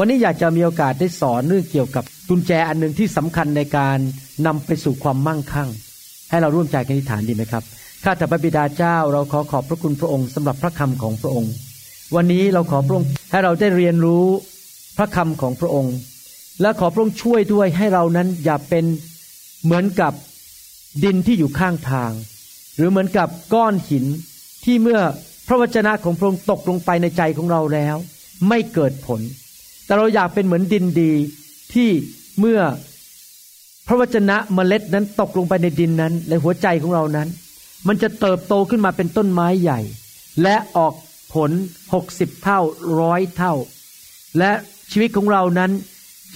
วันนี้อยากจะมีโอกาสได้สอนเรื่องเกี่ยวกับกุญแจอันหนึ่งที่สำคัญในการนำไปสู่ความมั่งคั่ง ให้เราร่วมใจกันอธิษฐานดีไหมครับข้าแต่พระบิดาเจ้าเราขอขอบพระคุณพระองค์สำหรับพระคำของพระองค์ วันนี้เราขอพระองค์ให้เราได้เรียนรู้พระคำของพระองค์ และขอพระองค์ช่วยด้วยให้เรานั้นอย่าเป็นเหมือนกับดินที่อยู่ข้างทาง หรือเหมือนกับก้อนหินที่เมื่อพระวจนะของพระองค์ตกลงไปในใจของเราแล้ว ไม่เกิดผล แต่เราอยากเป็นเหมือนดินดีที่เมื่อพระวจนะเมล็ดนั้นตกลงไปในดินนั้นในหัวใจของเรานั้น มันจะเติบโตขึ้นมาเป็นต้นไม้ใหญ่ และออกผลหกสิบเท่าร้อยเท่า และชีวิตของเรานั้น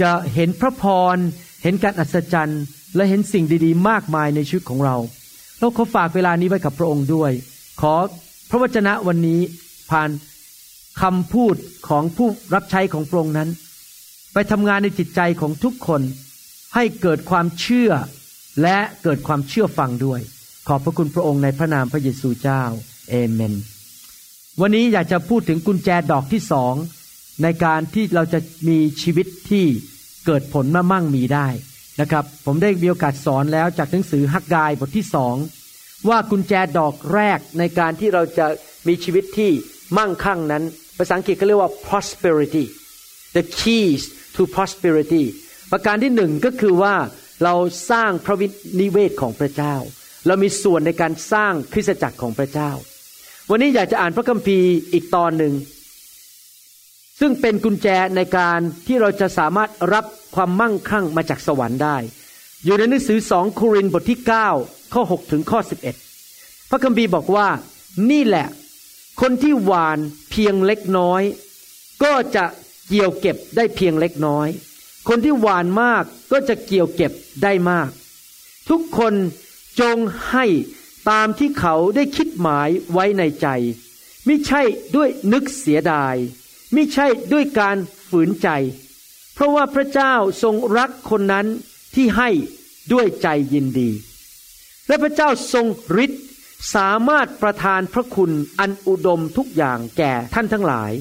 จะเห็นพระพร เห็นการอัศจรรย์ และเห็นสิ่งดีๆ มากมายในชีวิตของเราเราขอฝากเวลานี้ไว้กับพระองค์ด้วย ขอพระวจนะวันนี้ผ่าน คำพูดของผู้รับใช้ของพระองค์นั้น ไปทำงานในจิตใจของทุกคนให้เกิดความเชื่อและเกิดความเชื่อฟังด้วย ขอบพระคุณพระองค์ในพระนามพระเยซูเจ้าเอเมน วันนี้อยากจะพูดถึงกุญแจดอกที่สองในการที่เราจะมีชีวิตที่เกิดผลมามั่งมีได้นะครับ ผมได้มีโอกาสสอนแล้วจากหนังสือฮักกายบทที่สองว่ากุญแจดอกแรกในการที่เราจะมีชีวิตที่มั่งคั่งนั้น ภาษาอังกฤษเขาเรียกว่า prosperity the keys to prosperity ประการที่หนึ่งก็คือว่าเราสร้างพระวินิเวศของพระเจ้า เรามีส่วนในการสร้างคริสตจักรของพระเจ้า วันนี้อยากจะอ่านพระคัมภีร์อีกตอนหนึ่ง ซึ่งเป็นกุญแจในการที่เราจะสามารถรับความมั่งคั่งมาจากสวรรค์ได้ อยู่ในหนังสือสองโครินธ์บทที่ 9 ข้อ 6 ถึงข้อ 11 พระคัมภีร์บอกว่านี่แหละ คนที่หวานเพียงเล็กน้อย ก็จะเกี่ยวเก็บได้เพียงเล็กน้อย คนที่หวานมากก็จะเกี่ยวเก็บได้มาก ทุกคนจงให้ตามที่เขาได้คิดหมายไว้ในใจ ไม่ใช่ด้วยนึกเสียดาย ไม่ใช่ด้วยการฝืนใจ เพราะว่าพระเจ้าทรงรักคนนั้นที่ให้ด้วยใจยินดี และพระเจ้าทรงฤทธิ์ สามารถประทานพระคุณอันอุดมทุกอย่างแก่ท่านทั้งหลาย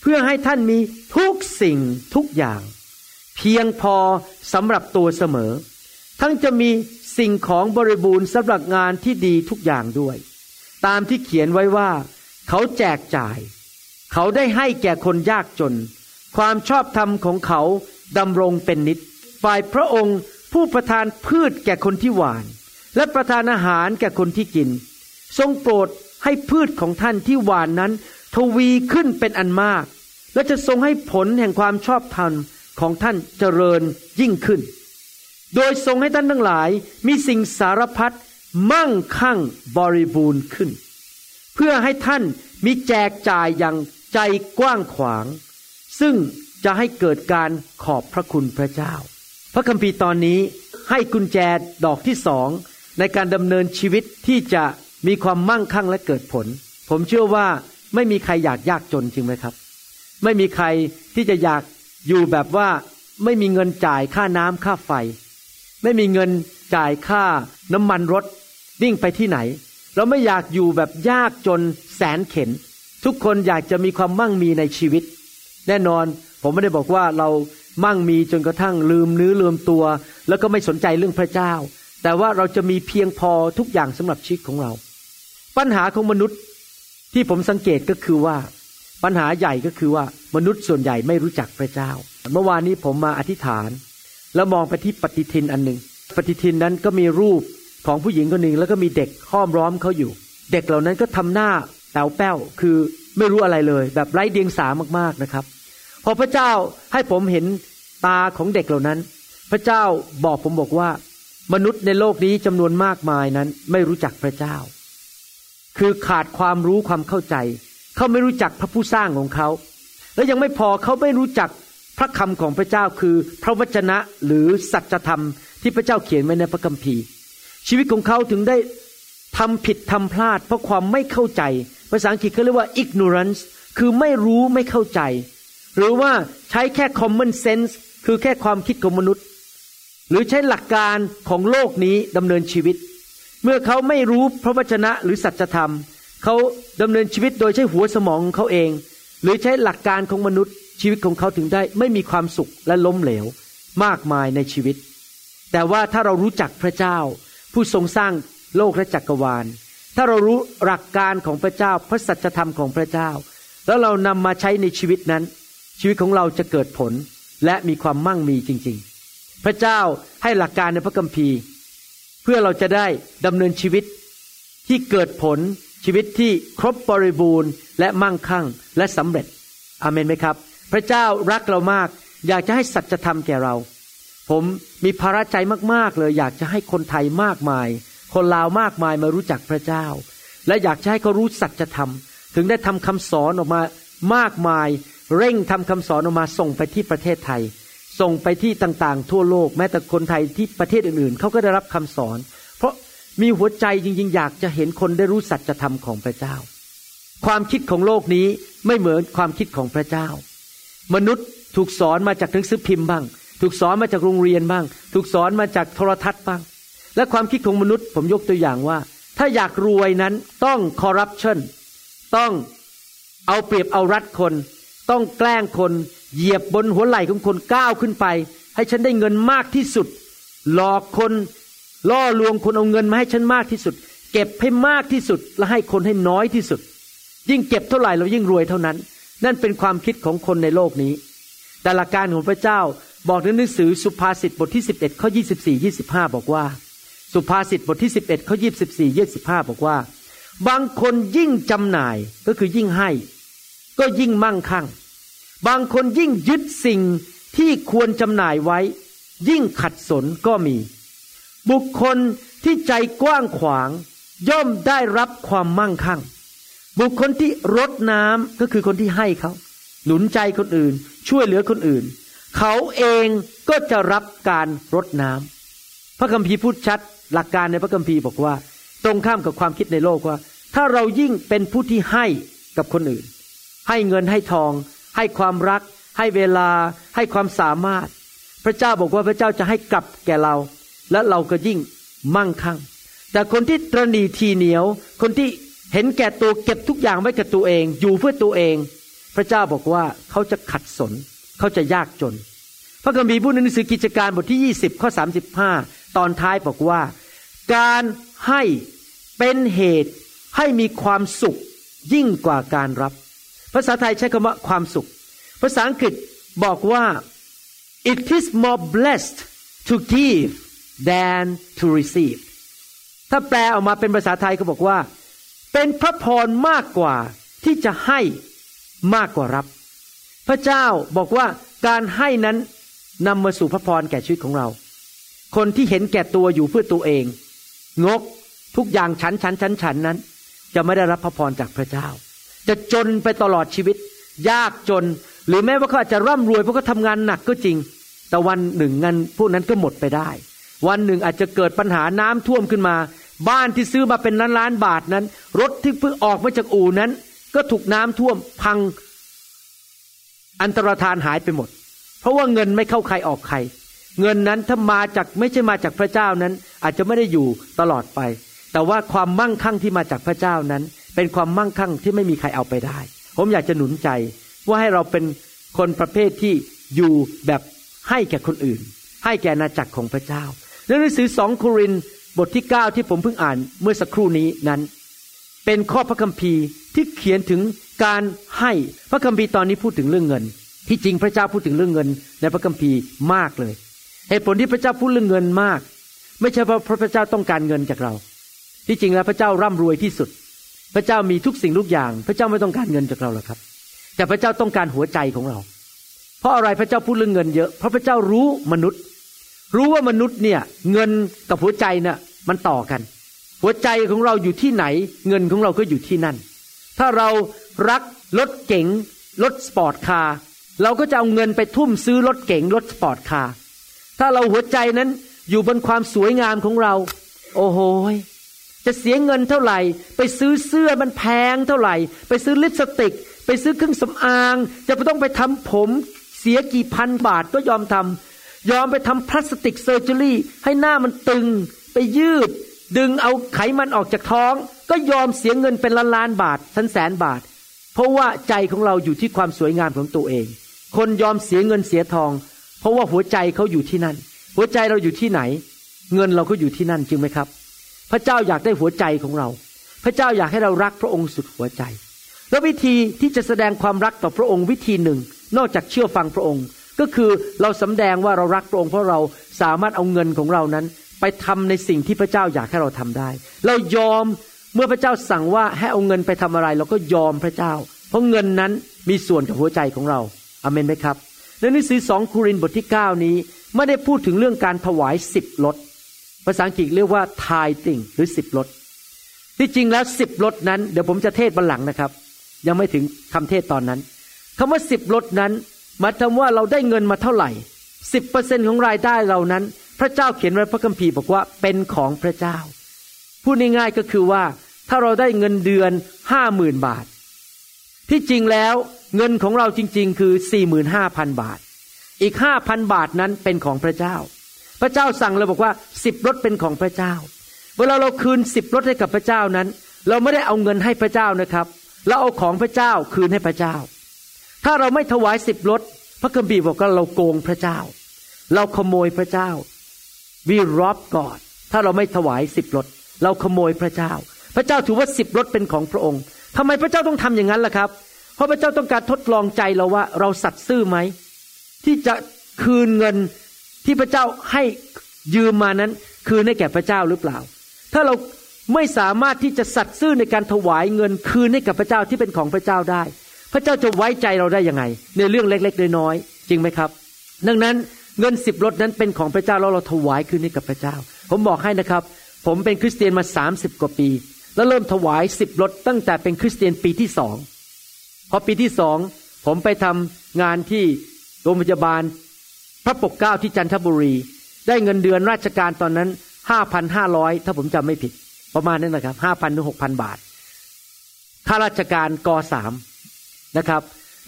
เพื่อให้ท่านมีทุกสิ่งทุกอย่าง เพียงพอสำหรับตัวเสมอ ทั้งจะมีสิ่งของบริบูรณ์สำหรับงานที่ดีทุกอย่างด้วย ตามที่เขียนไว้ว่า เขาแจกจ่าย เขาได้ให้แก่คนยากจน ความชอบธรรมของเขาดำรงเป็นนิจฝ่ายพระองค์ผู้ประทานพืชแก่คนที่หวาน และประทานอาหารแก่คนที่กิน ทรงโปรดให้พืชของท่านที่หวานนั้น ทวีขึ้นเป็นอันมาก และจะทรงให้ผลแห่งความชอบธรรมของท่านเจริญยิ่งขึ้น โดยทรงให้ท่านทั้งหลายมีสิ่งสารพัดมั่งคั่งบริบูรณ์ขึ้น เพื่อให้ท่านมีแจกจ่ายอย่างใจกว้างขวาง ซึ่งจะให้เกิดการขอบพระคุณพระเจ้า พระคัมภีร์ตอนนี้ให้กุญแจดอกที่สอง ในการดำเนินชีวิตที่จะมีความมั่งคั่งและเกิดผล ผมเชื่อว่าไม่มีใครอยากยากจนจริงไหมครับ ไม่มีใครที่จะอยากอยู่แบบว่าไม่มีเงินจ่ายค่าน้ำค่าไฟ ไม่มีเงินจ่ายค่าน้ำมันรถวิ่งไปที่ไหน เราไม่อยากอยู่แบบยากจนแสนเข็น ทุกคนอยากจะมีความมั่งมีในชีวิต แน่นอนผมไม่ได้บอกว่าเรามั่งมีจนกระทั่งลืมเนื้อลืมตัว แล้วก็ไม่สนใจเรื่องพระเจ้า แต่ว่าเราจะมีเพียงพอทุกอย่างสำหรับชีวิตของเรา ปัญหาของมนุษย์ที่ผมสังเกตก็คือว่า ปัญหาใหญ่ก็คือว่ามนุษย์ส่วนใหญ่ไม่รู้จักพระเจ้า เมื่อวานนี้ผมมาอธิษฐาน แล้วมองไปที่ปฏิทินอันหนึ่งปฏิทินนั้นก็มีรูปของผู้หญิงคนหนึ่งแล้วก็มีเด็กห้อมร้อมเขาอยู่ เด็กเหล่านั้นก็ทำหน้าแป๋วแป้วคือไม่รู้อะไรเลย แบบไร้เดียงสามากๆนะครับ พอพระเจ้าให้ผมเห็นตาของเด็กเหล่านั้น พระเจ้าบอกผมบอกว่า มนุษย์ในโลกนี้จำนวนมากมายนั้นไม่รู้จักพระเจ้า คือขาดความรู้ความเข้าใจ เขาไม่รู้จักพระผู้สร้างของเขา แล้วยังไม่พอเขาไม่รู้จักพระคำของพระเจ้าคือพระวจนะหรือสัจธรรมที่พระเจ้าเขียนไว้ในพระคัมภีร์ ชีวิตของเขาถึงได้ทำผิดทำพลาด เพราะความไม่เข้าใจ ภาษาอังกฤษเขาเรียกว่า ignorance คือไม่รู้ไม่เข้าใจ หรือว่าใช้แค่ common sense คือแค่ความคิดของมนุษย์ หรือใช้หลักการของโลกนี้ดำเนินชีวิต เมื่อเขาไม่รู้พระวจนะหรือสัจธรรม เขาดำเนินชีวิตโดยใช้หัวสมองของเขาเอง หรือใช้หลักการของมนุษย์ ชีวิตของเขาถึงได้ไม่มีความสุขและล้มเหลวมากมายในชีวิต แต่ว่าถ้าเรารู้จักพระเจ้า ผู้ทรงสร้างโลกและจักรวาล ถ้าเรารู้หลักการของพระเจ้าพระสัจธรรมของพระเจ้า แล้วเรานำมาใช้ในชีวิตนั้น ชีวิตของเราจะเกิดผลและมีความมั่งมีจริงๆ พระเจ้าให้หลักการในพระคัมภีร์ เพื่อเราจะได้ดำเนินชีวิตที่เกิดผลชีวิตที่ครบบริบูรณ์ และมั่งคั่งและสำเร็จอเมนไหมครับ พระเจ้ารักเรามาก อยากจะให้สัจธรรมแก่เรา ผมมีภาระใจมากๆเลย อยากจะให้คนไทยมากมาย คนลาวมากมายมารู้จักพระเจ้า และอยากจะให้เขารู้สัจธรรม ถึงได้ทำคำสอนออกมามากมาย เร่งทำคำสอนออกมาส่งไปที่ประเทศไทย ส่งไปที่ต่างๆ ทั่วโลกแม้แต่คนไทยที่ประเทศอื่นๆเขาก็ได้รับคำสอน เพราะมีหัวใจจริงๆ อยากจะเห็นคนได้รู้สัจธรรมของพระเจ้า ความคิดของโลกนี้ไม่เหมือนความคิดของพระเจ้า มนุษย์ถูกสอนมาจากหนังสือพิมพ์บ้าง ถูกสอนมาจากโรงเรียนบ้าง ถูกสอนมาจากโทรทัศน์บ้าง และความคิดของมนุษย์ผมยกตัวอย่างว่า ถ้าอยากรวยนั้นต้องคอร์รัปชันต้องเอาเปรียบเอารัดคน ต้องแกล้งคน เหยียบบนหัวไหล่ของคนก้าวขึ้นไป ให้ฉันได้เงินมากที่สุด หลอกคนล่อลวงคนเอาเงินมาให้ฉันมากที่สุด เก็บให้มากที่สุด และให้คนให้น้อยที่สุด ยิ่งเก็บเท่าไหร่เรายิ่งรวยเท่านั้น นั่นเป็นความคิดของคนในโลกนี้ แต่หลักการของพระเจ้าบอกในหนังสือสุภาษิตบทที่ 11ข้อ24 25 บอกว่า สุภาษิตบทที่ 11ข้อ24 25 บอกว่า บางคนยิ่งจำหน่ายก็คือยิ่งให้ ก็ยิ่งมั่งคั่ง บางคนยิ่งยึดสิ่งที่ควรจำหน่ายไว้ ยิ่งขัดสนก็มี บุคคลที่ใจกว้างขวาง ย่อมได้รับความมั่งคั่ง บุคคลที่รดน้ำก็คือคนที่ให้เขา หนุนใจคนอื่น ช่วยเหลือคนอื่น เขาเองก็จะรับการรดน้ำพระคัมภีร์พูดชัด หลักการในพระคัมภีร์บอกว่า ตรงข้ามกับความคิดในโลกว่า ถ้าเรายิ่งเป็นผู้ที่ให้กับคนอื่น ให้เงินให้ทอง ให้ความรัก ให้เวลา ให้ความสามารถ พระเจ้าบอกว่าพระเจ้าจะให้กลับแก่เรา และเราก็ยิ่งมั่งคั่ง แต่คนที่ตรณีทีเหนียว คนที่เห็นแก่ตัวเก็บทุกอย่างไว้กับตัวเอง อยู่เพื่อตัวเอง พระเจ้าบอกว่าเขาจะขัดสน เขาจะยากจน พระคัมภีร์พูดในหนังสือกิจการบทที่ 20ข้อ35 ตอนท้ายบอกว่า การให้เป็นเหตุให้มีความสุขยิ่งกว่าการรับ ภาษาไทยใช้คำว่าความสุข ภาษาอังกฤษบอกว่า it is more blessed to give than to receive ถ้าแปลออกมาเป็นภาษาไทยก็บอกว่า เป็นพระพรมากกว่าที่จะให้มากกว่ารับ พระเจ้าบอกว่าการให้นั้นนำมาสู่พระพรแก่ชีวิตของเรา คนที่เห็นแก่ตัวอยู่เพื่อตัวเอง งกทุกอย่างฉันฉันฉันฉันนั้น จะไม่ได้รับพระพรจากพระเจ้า จะจนไปตลอดชีวิต ยากจน หรือแม้ว่าเขาอาจจะร่ำรวยเพราะเขาทำงานหนักก็จริง แต่วันหนึ่งเงินพวกนั้นก็หมดไปได้ วันหนึ่งอาจจะเกิดปัญหาน้ำท่วมขึ้นมา บ้านที่ซื้อมาเป็นล้านล้านบาทนั้น รถที่เพิ่งออกมาจากอู่นั้น ก็ถูกน้ำท่วมพังอันตรธานหายไปหมด เพราะว่าเงินไม่เข้าใครออกใคร เงินนั้นถ้ามาจากไม่ใช่มาจากพระเจ้านั้น อาจจะไม่ได้อยู่ตลอดไป แต่ว่าความมั่งคั่งที่มาจากพระเจ้านั้น เป็นความมั่งคั่งที่ไม่มีใครเอาไปได้ ผมอยากจะหนุนใจ ว่าให้เราเป็นคนประเภทที่อยู่แบบให้แก่คนอื่น ให้แก่นาจักรของพระเจ้าในหนังสือสองโครินบทที่ 9 ที่ผมเพิ่งอ่านเมื่อสักครู่นี้นั้น เป็นข้อพระคัมภีร์ที่เขียนถึงการให้พระคัมภีร์ตอนนี้พูดถึงเรื่องเงิน ที่จริงพระเจ้าพูดถึงเรื่องเงินในพระคัมภีร์มากเลยเหตุผลที่พระเจ้าพูดเรื่องเงินมาก ไม่ใช่เพราะพระเจ้าต้องการเงินจากเรา ที่จริงแล้วพระเจ้าร่ำรวยที่สุด พระเจ้ามีทุกสิ่งทุกอย่าง พระเจ้าไม่ต้องการเงินจากเราหรอกครับ แต่พระเจ้าต้องการหัวใจของเรา เพราะอะไรพระเจ้าพูดเรื่องเงินเยอะเพราะพระเจ้ารู้มนุษย์ รู้ว่ามนุษย์เนี่ยเงินกับหัวใจเนี่ยมันต่อกัน หัวใจของเราอยู่ที่ไหน เงินของเราก็อยู่ที่นั่น ถ้าเรารักรถเก๋งรถ sport car เราก็จะเอาเงินไปทุ่มซื้อรถเก๋งรถ sport car ถ้าเราหัวใจนั้นอยู่บนความสวยงามของเรา โอ้โห จะเสียเงินเท่าไหร่ ไปซื้อเสื้อมันแพงเท่าไหร่ ไปซื้อลิปสติก ไปซื้อเครื่องสำอาง จะต้องไปทำผมเสียกี่พันบาทก็ยอมทำยอมไปทำ plastic surgery ให้หน้ามันตึง ไปยืด ดึงเอาไขมันออกจากท้อง ก็ยอมเสียเงินเป็นล้านล้านบาทสันแสนบาท เพราะว่าใจของเราอยู่ที่ความสวยงามของตัวเอง คนยอมเสียเงินเสียทอง เพราะว่าหัวใจเขาอยู่ที่นั่น หัวใจเราอยู่ที่ไหน เงินเราก็อยู่ที่นั่นจริงไหมครับ พระเจ้าอยากได้หัวใจของเรา พระเจ้าอยากให้เรารักพระองค์สุดหัวใจ แล้ววิธีที่จะแสดงความรักต่อพระองค์วิธีหนึ่ง นอกจากเชื่อฟังพระองค์ ก็คือเราสำแดงว่าเรารักพระองค์เพราะเราสามารถเอาเงินของเรานั้น ไปทำในสิ่งที่พระเจ้าอยากให้เราทำได้ เรายอมเมื่อพระเจ้าสั่งว่าให้เอาเงินไปทำอะไร เราก็ยอมพระเจ้า เพราะเงินนั้นมีส่วนกับหัวใจของเราอเมนไหมครับในหนังสือสองคูรินบทที่ 9 นี้ไม่ได้พูดถึงเรื่องการถวายสิบลด ภาษาอังกฤษเรียกว่า tithing หรือสิบลดที่จริงแล้วสิบลดนั้นเดี๋ยวผมจะเทศบันหลังนะครับ ยังไม่ถึงคำเทศตอนนั้นคำว่าสิบลดนั้นหมายถึงว่าเราได้เงินมาเท่าไหร่สิบเปอร์เซ็นของรายได้เรานั้น พระเจ้าเขียนไว้พระคัมภีร์บอกว่าเป็นของพระเจ้าพูดง่ายๆก็คือว่าถ้าเราได้เงินเดือนห้าหมื่นบาท ที่จริงแล้วเงินของเราจริง ๆ คือสี่หมื่นห้าพันบาท อีกห้าพันบาทนั้นเป็นของพระเจ้า พระเจ้าสั่งเลยบอกว่าสิบรถเป็นของพระเจ้า เวลาเราคืนสิบรถให้กับพระเจ้านั้น เราไม่ได้เอาเงินให้พระเจ้านะครับ เราเอาของพระเจ้าคืนให้พระเจ้า ถ้าเราไม่ถวายสิบรถพระคัมภีร์บอกว่าเราโกงพระเจ้า เราขโมยพระเจ้า we rob God ถ้าเราไม่ถวายสิบรถเราขโมยพระเจ้า พระเจ้าถือว่าสิบรถเป็นของพระองค์ทำไมพระเจ้าต้องทำอย่างนั้นล่ะครับ เพราะพระเจ้าต้องการทดลองใจเราว่าเราสัตย์ซื่อไหมที่จะคืนเงิน ที่พระเจ้าให้ยืมมานั้น คืนให้แก่พระเจ้าหรือเปล่า ถ้าเราไม่สามารถที่จะสัตย์ซื่อในการถวายเงินคืนให้กับพระเจ้าที่เป็นของพระเจ้าได้ พระเจ้าจะไว้ใจเราได้ยังไง ในเรื่องเล็กๆน้อยๆจริงไหมครับ ดังนั้นเงินสิบรถนั้นเป็นของพระเจ้าแล้วเราถวายคืนให้กับพระเจ้า ผมบอกให้นะครับ ผมเป็นคริสเตียนมาสามสิบกว่าปี แล้วเริ่มถวายสิบรถตั้งแต่เป็นคริสเตียนปีที่สองพอปีที่สองผมไปทำงานที่โรงพยาบาล พระปกเก้าที่จันทบุรี ได้เงินเดือนราชการตอนนั้นห้าพันห้าร้อยถ้าผมจำไม่ผิด ประมาณนั้นนะครับห้าพันถึงหกพันบาทข้าราชการกสามนะครับ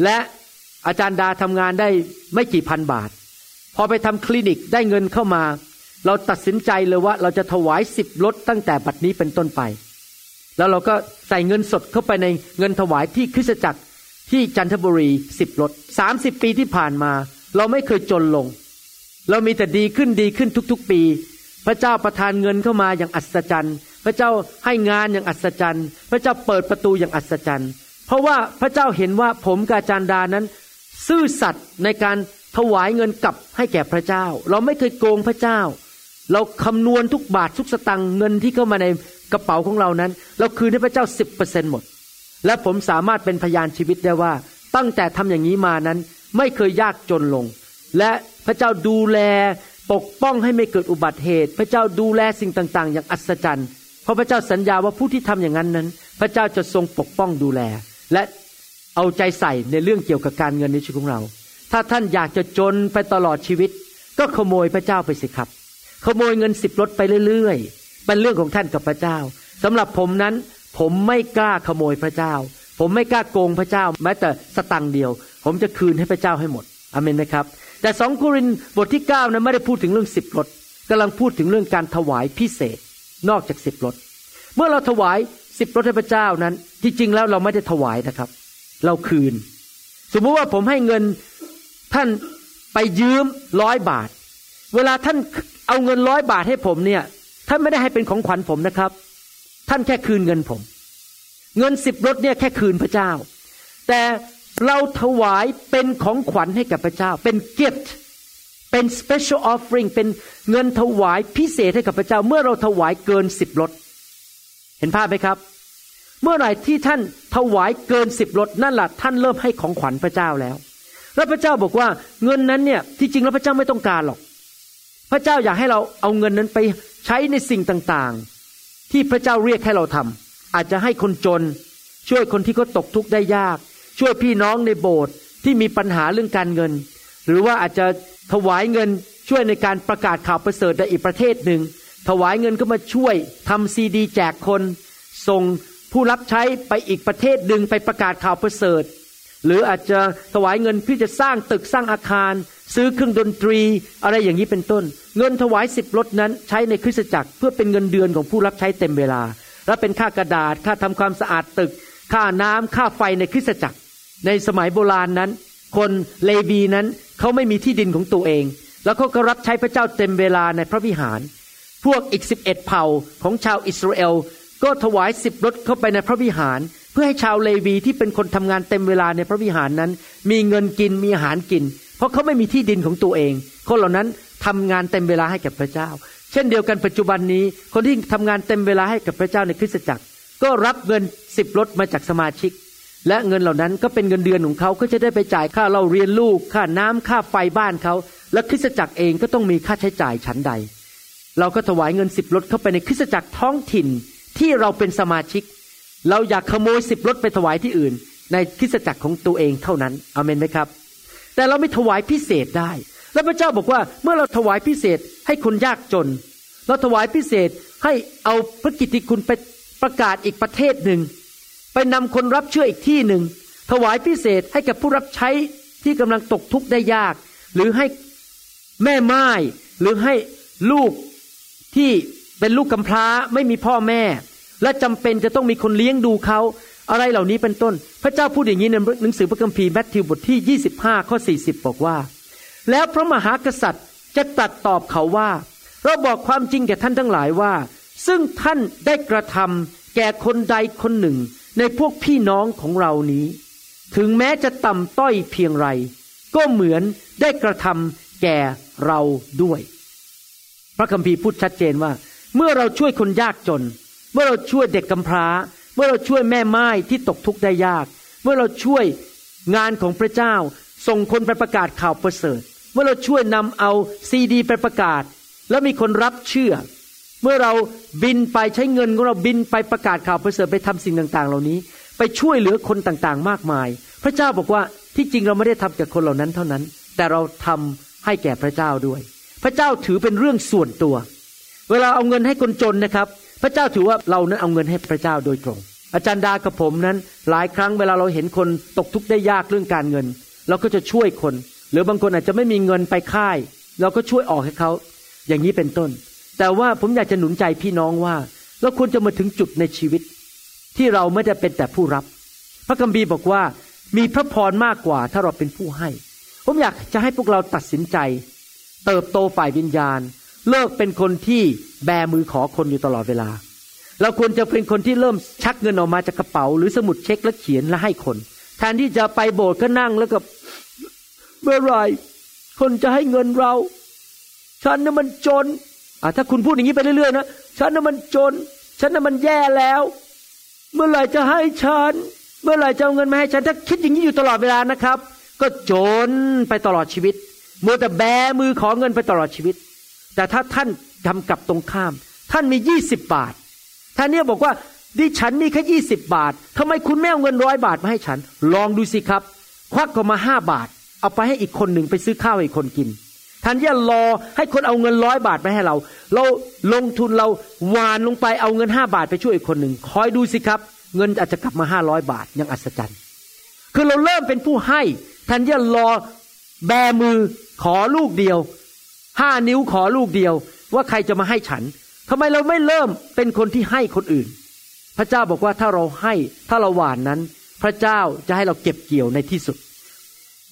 และอาจารย์ดาทำงานได้ไม่กี่พันบาท พอไปทำคลินิกได้เงินเข้ามา เราตัดสินใจเลยว่าเราจะถวายสิบลดตั้งแต่บัดนี้เป็นต้นไป แล้วเราก็ใส่เงินสดเข้าไปในเงินถวายที่คริสตจักรที่จันทบุรีสิบลดสามสิบปีที่ผ่านมา เราไม่เคยจนลง เรามีแต่ดีขึ้นดีขึ้นทุกๆปี พระเจ้าประทานเงินเข้ามาอย่างอัศจรรย์ พระเจ้าให้งานอย่างอัศจรรย์ พระเจ้าเปิดประตูอย่างอัศจรรย์ เพราะว่าพระเจ้าเห็นว่าผมกาจารดานั้น ซื่อสัตย์ในการถวายเงินกลับให้แก่พระเจ้า เราไม่เคยโกงพระเจ้า เราคำนวณทุกบาททุกสตังค์เงินที่เข้ามาในกระเป๋าของเรานั้น เราคืนให้พระเจ้าสิบเปอร์เซ็นหมด และผมสามารถเป็นพยานชีวิตได้ว่าตั้งแต่ทำอย่างนี้มานั้น ไม่เคยยากจนลง และพระเจ้าดูแลปกป้องให้ไม่เกิดอุบัติเหตุ พระเจ้าดูแลสิ่งต่าง ๆ อย่างอัศจรรย์ เพราะพระเจ้าสัญญาว่าผู้ที่ทำอย่างนั้นนั้น พระเจ้าจะทรงปกป้องดูแล และเอาใจใส่ในเรื่องเกี่ยวกับการเงินในชีวิตของเรา ถ้าท่านอยากจะจนไปตลอดชีวิต ก็ขโมยพระเจ้าไปสิครับ ขโมยเงินสิบรถไปเรื่อยๆเป็นเรื่องของท่านกับพระเจ้าสำหรับผมนั้นผมไม่กล้าขโมยพระเจ้า ผมไม่กล้าโกงพระเจ้า แม้แต่สตังเดียว ผมจะคืนให้พระเจ้าให้หมดอเมนไหมครับ แต่สองโครินบทที่เก้านั้นไม่ได้พูดถึงเรื่องสิบรถกำลังพูดถึงเรื่องการถวายพิเศษนอกจากสิบรถเมื่อเราถวายสิบรถให้พระเจ้านั้น ที่จริงแล้วเราไม่ได้ถวายนะครับ เราคืน สมมุติว่าผมให้เงินท่านไปยืมร้อยบาท เวลาท่านเอาเงินร้อยบาทให้ผมเนี่ยท่านไม่ได้ให้เป็นของขวัญผมนะครับ ท่านแค่คืนเงินผม เงินสิบรถเนี่ยแค่คืนพระเจ้า แต่ เราถวายเป็นของขวัญให้กับพระเจ้า เป็น gift เป็น special offering เป็นเงินถวายพิเศษให้กับพระเจ้า เมื่อเราถวายเกินสิบรถเห็นภาพไหมครับ เมื่อไหร่ที่ท่านถวายเกินสิบรถนั่นแหละท่านเริ่มให้ของขวัญพระเจ้าแล้ว แล้วพระเจ้าบอกว่าเงินนั้นเนี่ยที่จริงแล้วพระเจ้าไม่ต้องการหรอก พระเจ้าอยากให้เราเอาเงินนั้นไปใช้ในสิ่งต่างๆ ที่พระเจ้าเรียกให้เราทำอาจจะให้คนจน ช่วยคนที่เขาตกทุกข์ได้ยาก ช่วยพี่น้องในโบสถ์ที่มีปัญหาเรื่องการเงิน หรือว่าอาจจะถวายเงินช่วยในการประกาศข่าวประเสริฐในอีกประเทศหนึ่ง ถวายเงินก็มาช่วยทำซีดีแจกคน ส่งผู้รับใช้ไปอีกประเทศหนึ่งไปประกาศข่าวประเสริฐ หรืออาจจะถวายเงินเพื่อจะสร้างตึกสร้างอาคาร ซื้อเครื่องดนตรี อะไรอย่างนี้เป็นต้น เงินถวายสิบรถนั้นใช้ในคริสตจักรเพื่อเป็นเงินเดือนของผู้รับใช้เต็มเวลา และเป็นค่ากระดาษค่าทำความสะอาดตึก ค่าน้ำค่าไฟในคริสตจักร ในสมัยโบราณนั้น คนเลวีนั้นเขาไม่มีที่ดินของตัวเอง แล้วเขาก็รับใช้พระเจ้าเต็มเวลาในพระวิหาร พวกอีกสิบเอ็ดเผ่าของชาวอิสราเอลก็ถวายสิบรถเข้าไปในพระวิหาร เพื่อให้ชาวเลวีที่เป็นคนทำงานเต็มเวลาในพระวิหารนั้น มีเงินกินมีอาหารกิน เพราะเขาไม่มีที่ดินของตัวเอง คนเหล่านั้นทำงานเต็มเวลาให้กับพระเจ้า เช่นเดียวกันปัจจุบันนี้ คนที่ทำงานเต็มเวลาให้กับพระเจ้าในคริสตจักร ก็รับเงินสิบรถมาจากสมาชิก และเงินเหล่านั้นก็เป็นเงินเดือนของเขาก็จะได้ไปจ่ายค่าเราเรียนลูก ค่าน้ำค่าไฟบ้านเขา และคริสตจักรเองก็ต้องมีค่าใช้จ่ายชั้นใด เราก็ถวายเงินสิบรถเข้าไปในคริสตจักรท้องถิ่นที่เราเป็นสมาชิก เราอยากขโมยสิบรถไปถวายที่อื่น ในคริสตจักรของตัวเองเท่านั้นอเมนไหมครับ แต่เราไม่ถวายพิเศษได้ แล้วพระเจ้าบอกว่าเมื่อเราถวายพิเศษให้คนยากจน เราถวายพิเศษให้เอาพระกิตติคุณไปประกาศอีกประเทศหนึ่ง ไปนำคนรับเชื่ออีกที่หนึ่งถวายพิเศษให้กับผู้รับใช้ที่กำลังตกทุกข์ได้ยาก หรือให้แม่ไม้หรือให้ลูกที่เป็นลูกกำพร้าไม่มีพ่อแม่ และจำเป็นจะต้องมีคนเลี้ยงดูเขาอะไรเหล่านี้เป็นต้น พระเจ้าพูดอย่างนี้ในหนังสือพระคัมภีร์แมทธิวบทที่ 25 ข้อ 40 บอกว่า แล้วพระมหากษัตริย์จะตรัสตอบเขาว่า เราบอกความจริงแก่ท่านทั้งหลายว่า ซึ่งท่านได้กระทำแก่คนใดคนหนึ่ง ในพวกพี่น้องของเรานี้ ถึงแม้จะต่ำต้อยเพียงไร ก็เหมือนได้กระทำแก่เราด้วย พระคัมภีร์พูดชัดเจนว่า เมื่อเราช่วยคนยากจน เมื่อเราช่วยเด็กกำพร้า เมื่อเราช่วยแม่ไม้ที่ตกทุกข์ได้ยาก เมื่อเราช่วยงานของพระเจ้า ส่งคนไปประกาศข่าวประเสริฐ เมื่อเราช่วยนำเอาซีดีไปประกาศ แล้วมีคนรับเชื่อ เมื่อเราบินไปใช้เงินของเราบินไปประกาศข่าวประเสริฐไปทำสิ่งต่าง ๆ เหล่านี้ ไปช่วยเหลือคนต่างๆ มากมาย พระเจ้าบอกว่าที่จริงเราไม่ได้ทำแก่คนเหล่านั้นเท่านั้น แต่เราทำให้แก่พระเจ้าด้วย พระเจ้าถือเป็นเรื่องส่วนตัว เวลาเอาเงินให้คนจนนะครับ พระเจ้าถือว่าเรานั้นเอาเงินให้พระเจ้าโดยตรง อาจารย์ดากับผมนั้น หลายครั้งเวลาเราเห็นคนตกทุกข์ได้ยากเรื่องการเงิน เราก็จะช่วยคน หรือบางคนอาจจะไม่มีเงินไปค่าย เราก็ช่วยออกให้เขาอย่างนี้เป็นต้น แต่ว่าผมอยากจะหนุนใจพี่น้องว่าเราควรจะมาถึงจุดในชีวิต ที่เราไม่ได้เป็นแต่ผู้รับ พระคัมภีร์บอกว่ามีพระพรมากกว่าถ้าเราเป็นผู้ให้ ผมอยากจะให้พวกเราตัดสินใจ เติบโตฝ่ายวิญญาณ เลิกเป็นคนที่แบมือขอคนอยู่ตลอดเวลา เราควรจะเป็นคนที่เริ่มชักเงินออกมาจากกระเป๋า หรือสมุดเช็คแล้วเขียนแล้วให้คน แทนที่จะไปโบสถ์ก็นั่งแล้วก็เมื่อไรคนจะให้เงินเรา ฉันน่ะมันจน ถ้าคุณพูดอย่างนี้ไปเรื่อยๆนะฉันน่ะมันจน ฉันน่ะมันแย่แล้ว เมื่อไหร่จะให้ฉัน เมื่อไหร่จะเอาเงินมาให้ฉัน ถ้าคิดอย่างนี้อยู่ตลอดเวลานะครับ ก็จนไปตลอดชีวิตมัวแต่แบมือขอเงินไปตลอดชีวิต แต่ถ้าท่านทำกับตรงข้าม ท่านมียี่สิบบาท ท่านเนี่ยบอกว่าดิฉันมีแค่ยี่สิบบาททำไมคุณแม่เอาเงินร้อยบาทมาให้ฉัน ลองดูสิครับ ควักออกมาห้าบาท เอาไปให้อีกคนหนึ่งไปซื้อข้าวให้คนกิน ท่านอย่ารอให้คนเอาเงินร้อยบาทไปให้เรา เราลงทุนเราหวานลงไปเอาเงินห้าบาทไปช่วยอีกคนหนึ่งคอยดูสิครับ เงินอาจจะกลับมาห้าร้อยบาทยังอัศจรรย์ คือเราเริ่มเป็นผู้ให้ท่านอย่ารอแบมือขอลูกเดียวห้านิ้วขอลูกเดียว ว่าใครจะมาให้ฉันทำไมเราไม่เริ่มเป็นคนที่ให้คนอื่น พระเจ้าบอกว่าถ้าเราให้ถ้าเราหวานนั้น พระเจ้าจะให้เราเก็บเกี่ยวในที่สุด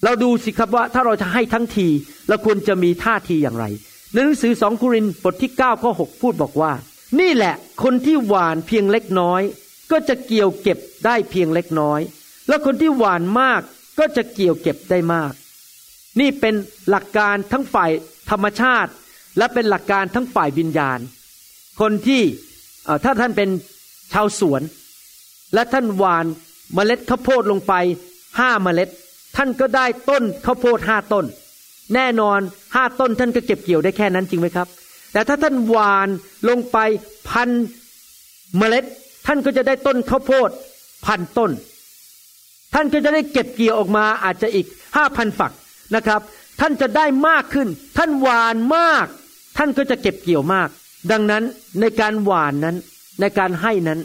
เราดูสิครับว่าถ้าเราจะให้ทั้งทีเราควรจะมีท่าทีอย่างไรในหนังสือสองคุรินบทที่9ก้าข้อหพูดบอกว่า นี่แหละคนที่หวานเพียงเล็กน้อย ก็จะเกี่ยวเก็บได้เพียงเล็กน้อย และคนที่หวานมากก็จะเกี่ยวเก็บได้มาก นี่เป็นหลักการทั้งฝ่ายธรรมชาติ และเป็นหลักการทั้งฝ่ายวิญญาณ คนที่ถ้าท่านเป็นชาวสวน และท่านหวานเมล็ดข้าวโพดลงไปห้าเมล็ด ท่านก็ได้ต้นข้าวโพดห้าต้น แน่นอนห้าต้นท่านก็เก็บเกี่ยวได้แค่นั้นจริงไหมครับ แต่ถ้าท่านหวานลงไปพันเมล็ด ท่านก็จะได้ต้นข้าวโพดพันต้น ท่านก็จะได้เก็บเกี่ยวออกมาอาจจะอีกห้าพันฝักนะครับ ท่านจะได้มากขึ้น ท่านหวานมาก ท่านก็จะเก็บเกี่ยวมาก ดังนั้นในการหวานนั้นในการให้นั้น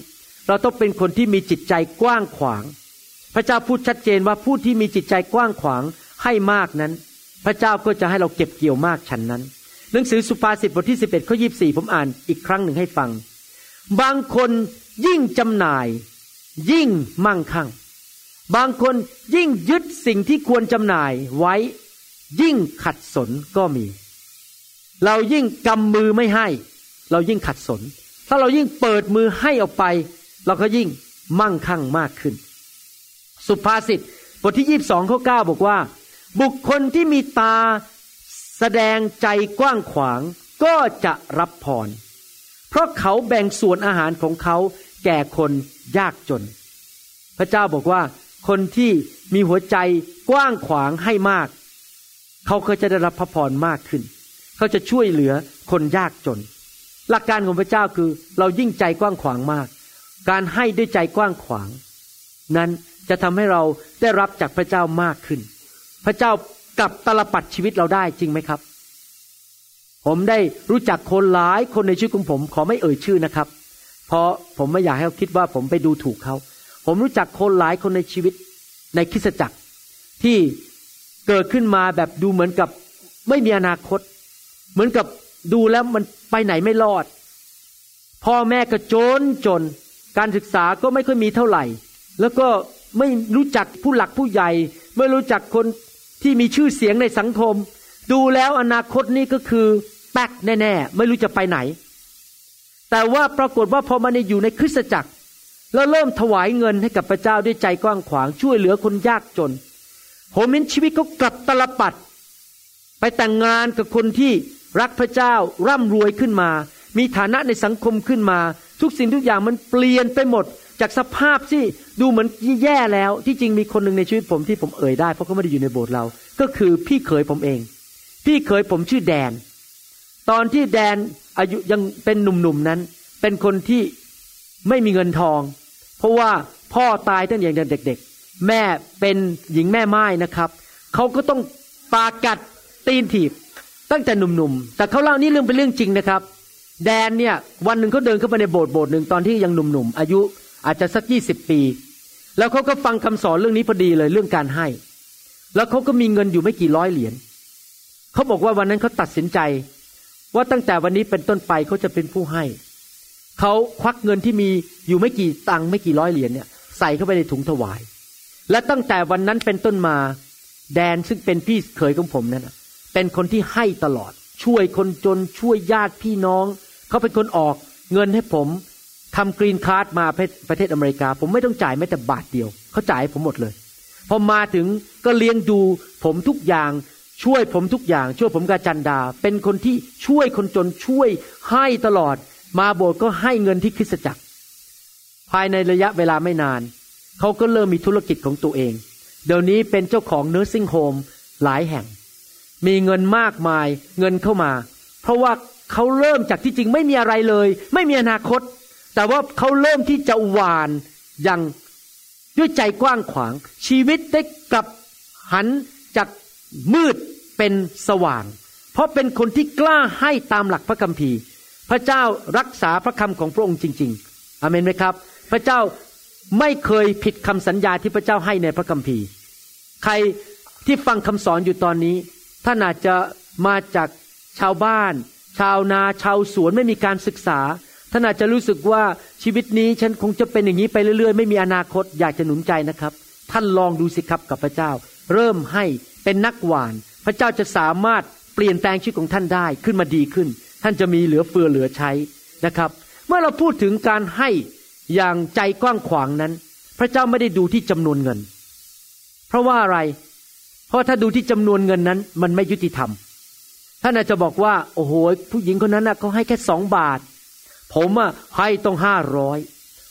เราต้องเป็นคนที่มีจิตใจกว้างขวาง พระเจ้าพูดชัดเจนว่าผู้ที่มีจิตใจกว้างขวางให้มากนั้น พระเจ้าก็จะให้เราเก็บเกี่ยวมากฉันนั้น หนังสือสุภาษิตบทที่ 11ข้อ24ผมอ่านอีกครั้งหนึ่งให้ฟัง บางคนยิ่งจำหน่าย ยิ่งมั่งคั่ง บางคนยิ่งยึดสิ่งที่ควรจำหน่ายไว้ ยิ่งขัดสนก็มี เรายิ่งกำมือไม่ให้ เรายิ่งขัดสน ถ้าเรายิ่งเปิดมือให้ออกไป เราก็ยิ่งมั่งคั่งมากขึ้น สุภาษิตบทที่ยีบสองข้อเก้าบอกว่า บุคคลที่มีตาแสดงใจกว้างขวางก็จะรับพร เพราะเขาแบ่งส่วนอาหารของเขาแก่คนยากจน พระเจ้าบอกว่า คนที่มีหัวใจกว้างขวางให้มาก เขาก็จะได้รับพระพรมากขึ้น เขาจะช่วยเหลือคนยากจน หลักการของพระเจ้าคือเรายิ่งใจกว้างขวางมาก การให้ด้วยใจกว้างขวาง นั้น จะทำให้เราได้รับจากพระเจ้ามากขึ้น พระเจ้ากลับตลปัดชีวิตเราได้จริงไหมครับ ผมได้รู้จักคนหลายคนในชีวิตของผม ขอไม่เอ่ยชื่อนะครับ เพราะผมไม่อยากให้เขาคิดว่าผมไปดูถูกเขา ผมรู้จักคนหลายคนในชีวิตในคริสตจักร ที่เกิดขึ้นมาแบบดูเหมือนกับไม่มีอนาคต เหมือนกับดูแล้วมันไปไหนไม่รอด พ่อแม่ก็จนจน การศึกษาก็ไม่ค่อยมีเท่าไหร่ แล้วก็ ไม่รู้จักผู้หลักผู้ใหญ่ ไม่รู้จักคนที่มีชื่อเสียงในสังคม ดูแล้วอนาคตนี่ก็คือแป๊กแน่ๆ ไม่รู้จะไปไหน แต่ว่าปรากฏว่าพอมาในอยู่ในคริสตจักร แล้วเริ่มถวายเงินให้กับพระเจ้าด้วยใจกว้างขวางช่วยเหลือคนยากจนผมเห็นชีวิตเขากลับตลปัด ไปแต่งงานกับคนที่รักพระเจ้าร่ำรวยขึ้นมา มีฐานะในสังคมขึ้นมา ทุกสิ่งทุกอย่างมันเปลี่ยนไปหมด จากสภาพที่ดูเหมือนแย่แล้ว ที่จริงมีคนหนึ่งในชีวิตผมที่ผมเอ่ยได้เพราะเขาไม่ได้อยู่ในโบสถ์เรา ก็คือพี่เขยผมเอง พี่เขยผมชื่อแดน ตอนที่แดนอายุยังเป็นหนุ่มๆนั้น เป็นคนที่ไม่มีเงินทอง เพราะว่าพ่อตายตั้งแต่ยังเด็ก ๆ แม่เป็นหญิงแม่ไม้นะครับเขาก็ต้องปากัดตีนถีบตั้งแต่หนุ่มๆ แต่เขาเล่านี่เรื่องเป็นเรื่องจริงนะครับ แดนเนี่ยวันหนึ่งเขาเดินเข้าไปในโบสถ์โบสถ์หนึ่งตอนที่ยังหนุ่มๆ อายุ อาจจะสักยี่สิบปี แล้วเขาก็ฟังคำสอนเรื่องนี้พอดีเลยเรื่องการให้ แล้วเขาก็มีเงินอยู่ไม่กี่ร้อยเหรียญเขาบอกว่าวันนั้นเขาตัดสินใจ ว่าตั้งแต่วันนี้เป็นต้นไปเขาจะเป็นผู้ให้เขาควักเงินที่มีอยู่ไม่กี่ตังค์ไม่กี่ร้อยเหรียญเนี่ยใส่เข้าไปในถุงถวาย และตั้งแต่วันนั้นเป็นต้นมา แดนซึ่งเป็นพี่เขยของผมนั้นเป็นคนที่ให้ตลอด ช่วยคนจนช่วยญาติพี่น้อง เขาเป็นคนออกเงินให้ผม ทำ green card มาประเทศอเมริกา ผมไม่ต้องจ่ายแม้แต่บาทเดียว เขาจ่ายให้ผมหมดเลย พอมาถึงก็เลี้ยงดูผมทุกอย่างช่วยผมทุกอย่าง ช่วยผมกาจันดา เป็นคนที่ช่วยคนจนช่วยให้ตลอด มาโบสถ์ก็ให้เงินที่คริสตจักร ภายในระยะเวลาไม่นาน เขาก็เริ่มมีธุรกิจของตัวเอง เดี๋ยวนี้เป็นเจ้าของ nursing home หลายแห่ง มีเงินมากมายเงินเข้ามา เพราะว่าเขาเริ่มจากที่จริงไม่มีอะไรเลย ไม่มีอนาคต แต่ว่าเขาเริ่มที่จะหวานอย่างด้วยใจกว้างขวาง ชีวิตได้กลับหันจากมืดเป็นสว่าง เพราะเป็นคนที่กล้าให้ตามหลักพระคัมภีร์ พระเจ้ารักษาพระคำของพระองค์จริง ๆอเมนไหมครับ พระเจ้าไม่เคยผิดคำสัญญาที่พระเจ้าให้ในพระคัมภีร์ ใครที่ฟังคำสอนอยู่ตอนนี้ท่านอาจจะมาจากชาวบ้าน ชาวนาชาวสวนไม่มีการศึกษา ท่านอาจจะรู้สึกว่าชีวิตนี้ฉันคงจะเป็นอย่างนี้ไปเรื่อย ๆ ไม่มีอนาคตอยากจะหนุนใจนะครับ ท่านลองดูสิครับกับพระเจ้า เริ่มให้เป็นนักหวาน พระเจ้าจะสามารถเปลี่ยนแปลงชีวิตของท่านได้ขึ้นมาดีขึ้น ท่านจะมีเหลือเฟือเหลือใช้นะครับ เมื่อเราพูดถึงการให้อย่างใจกว้างขวางนั้น พระเจ้าไม่ได้ดูที่จำนวนเงิน เพราะว่าอะไร เพราะถ้าดูที่จำนวนเงินนั้น มันไม่ยุติธรรมท่านอาจจะบอกว่า โอ้โหผู้หญิงคนนั้นเขาให้แค่สองบาท ผมอะให้ต้องห้าร้อย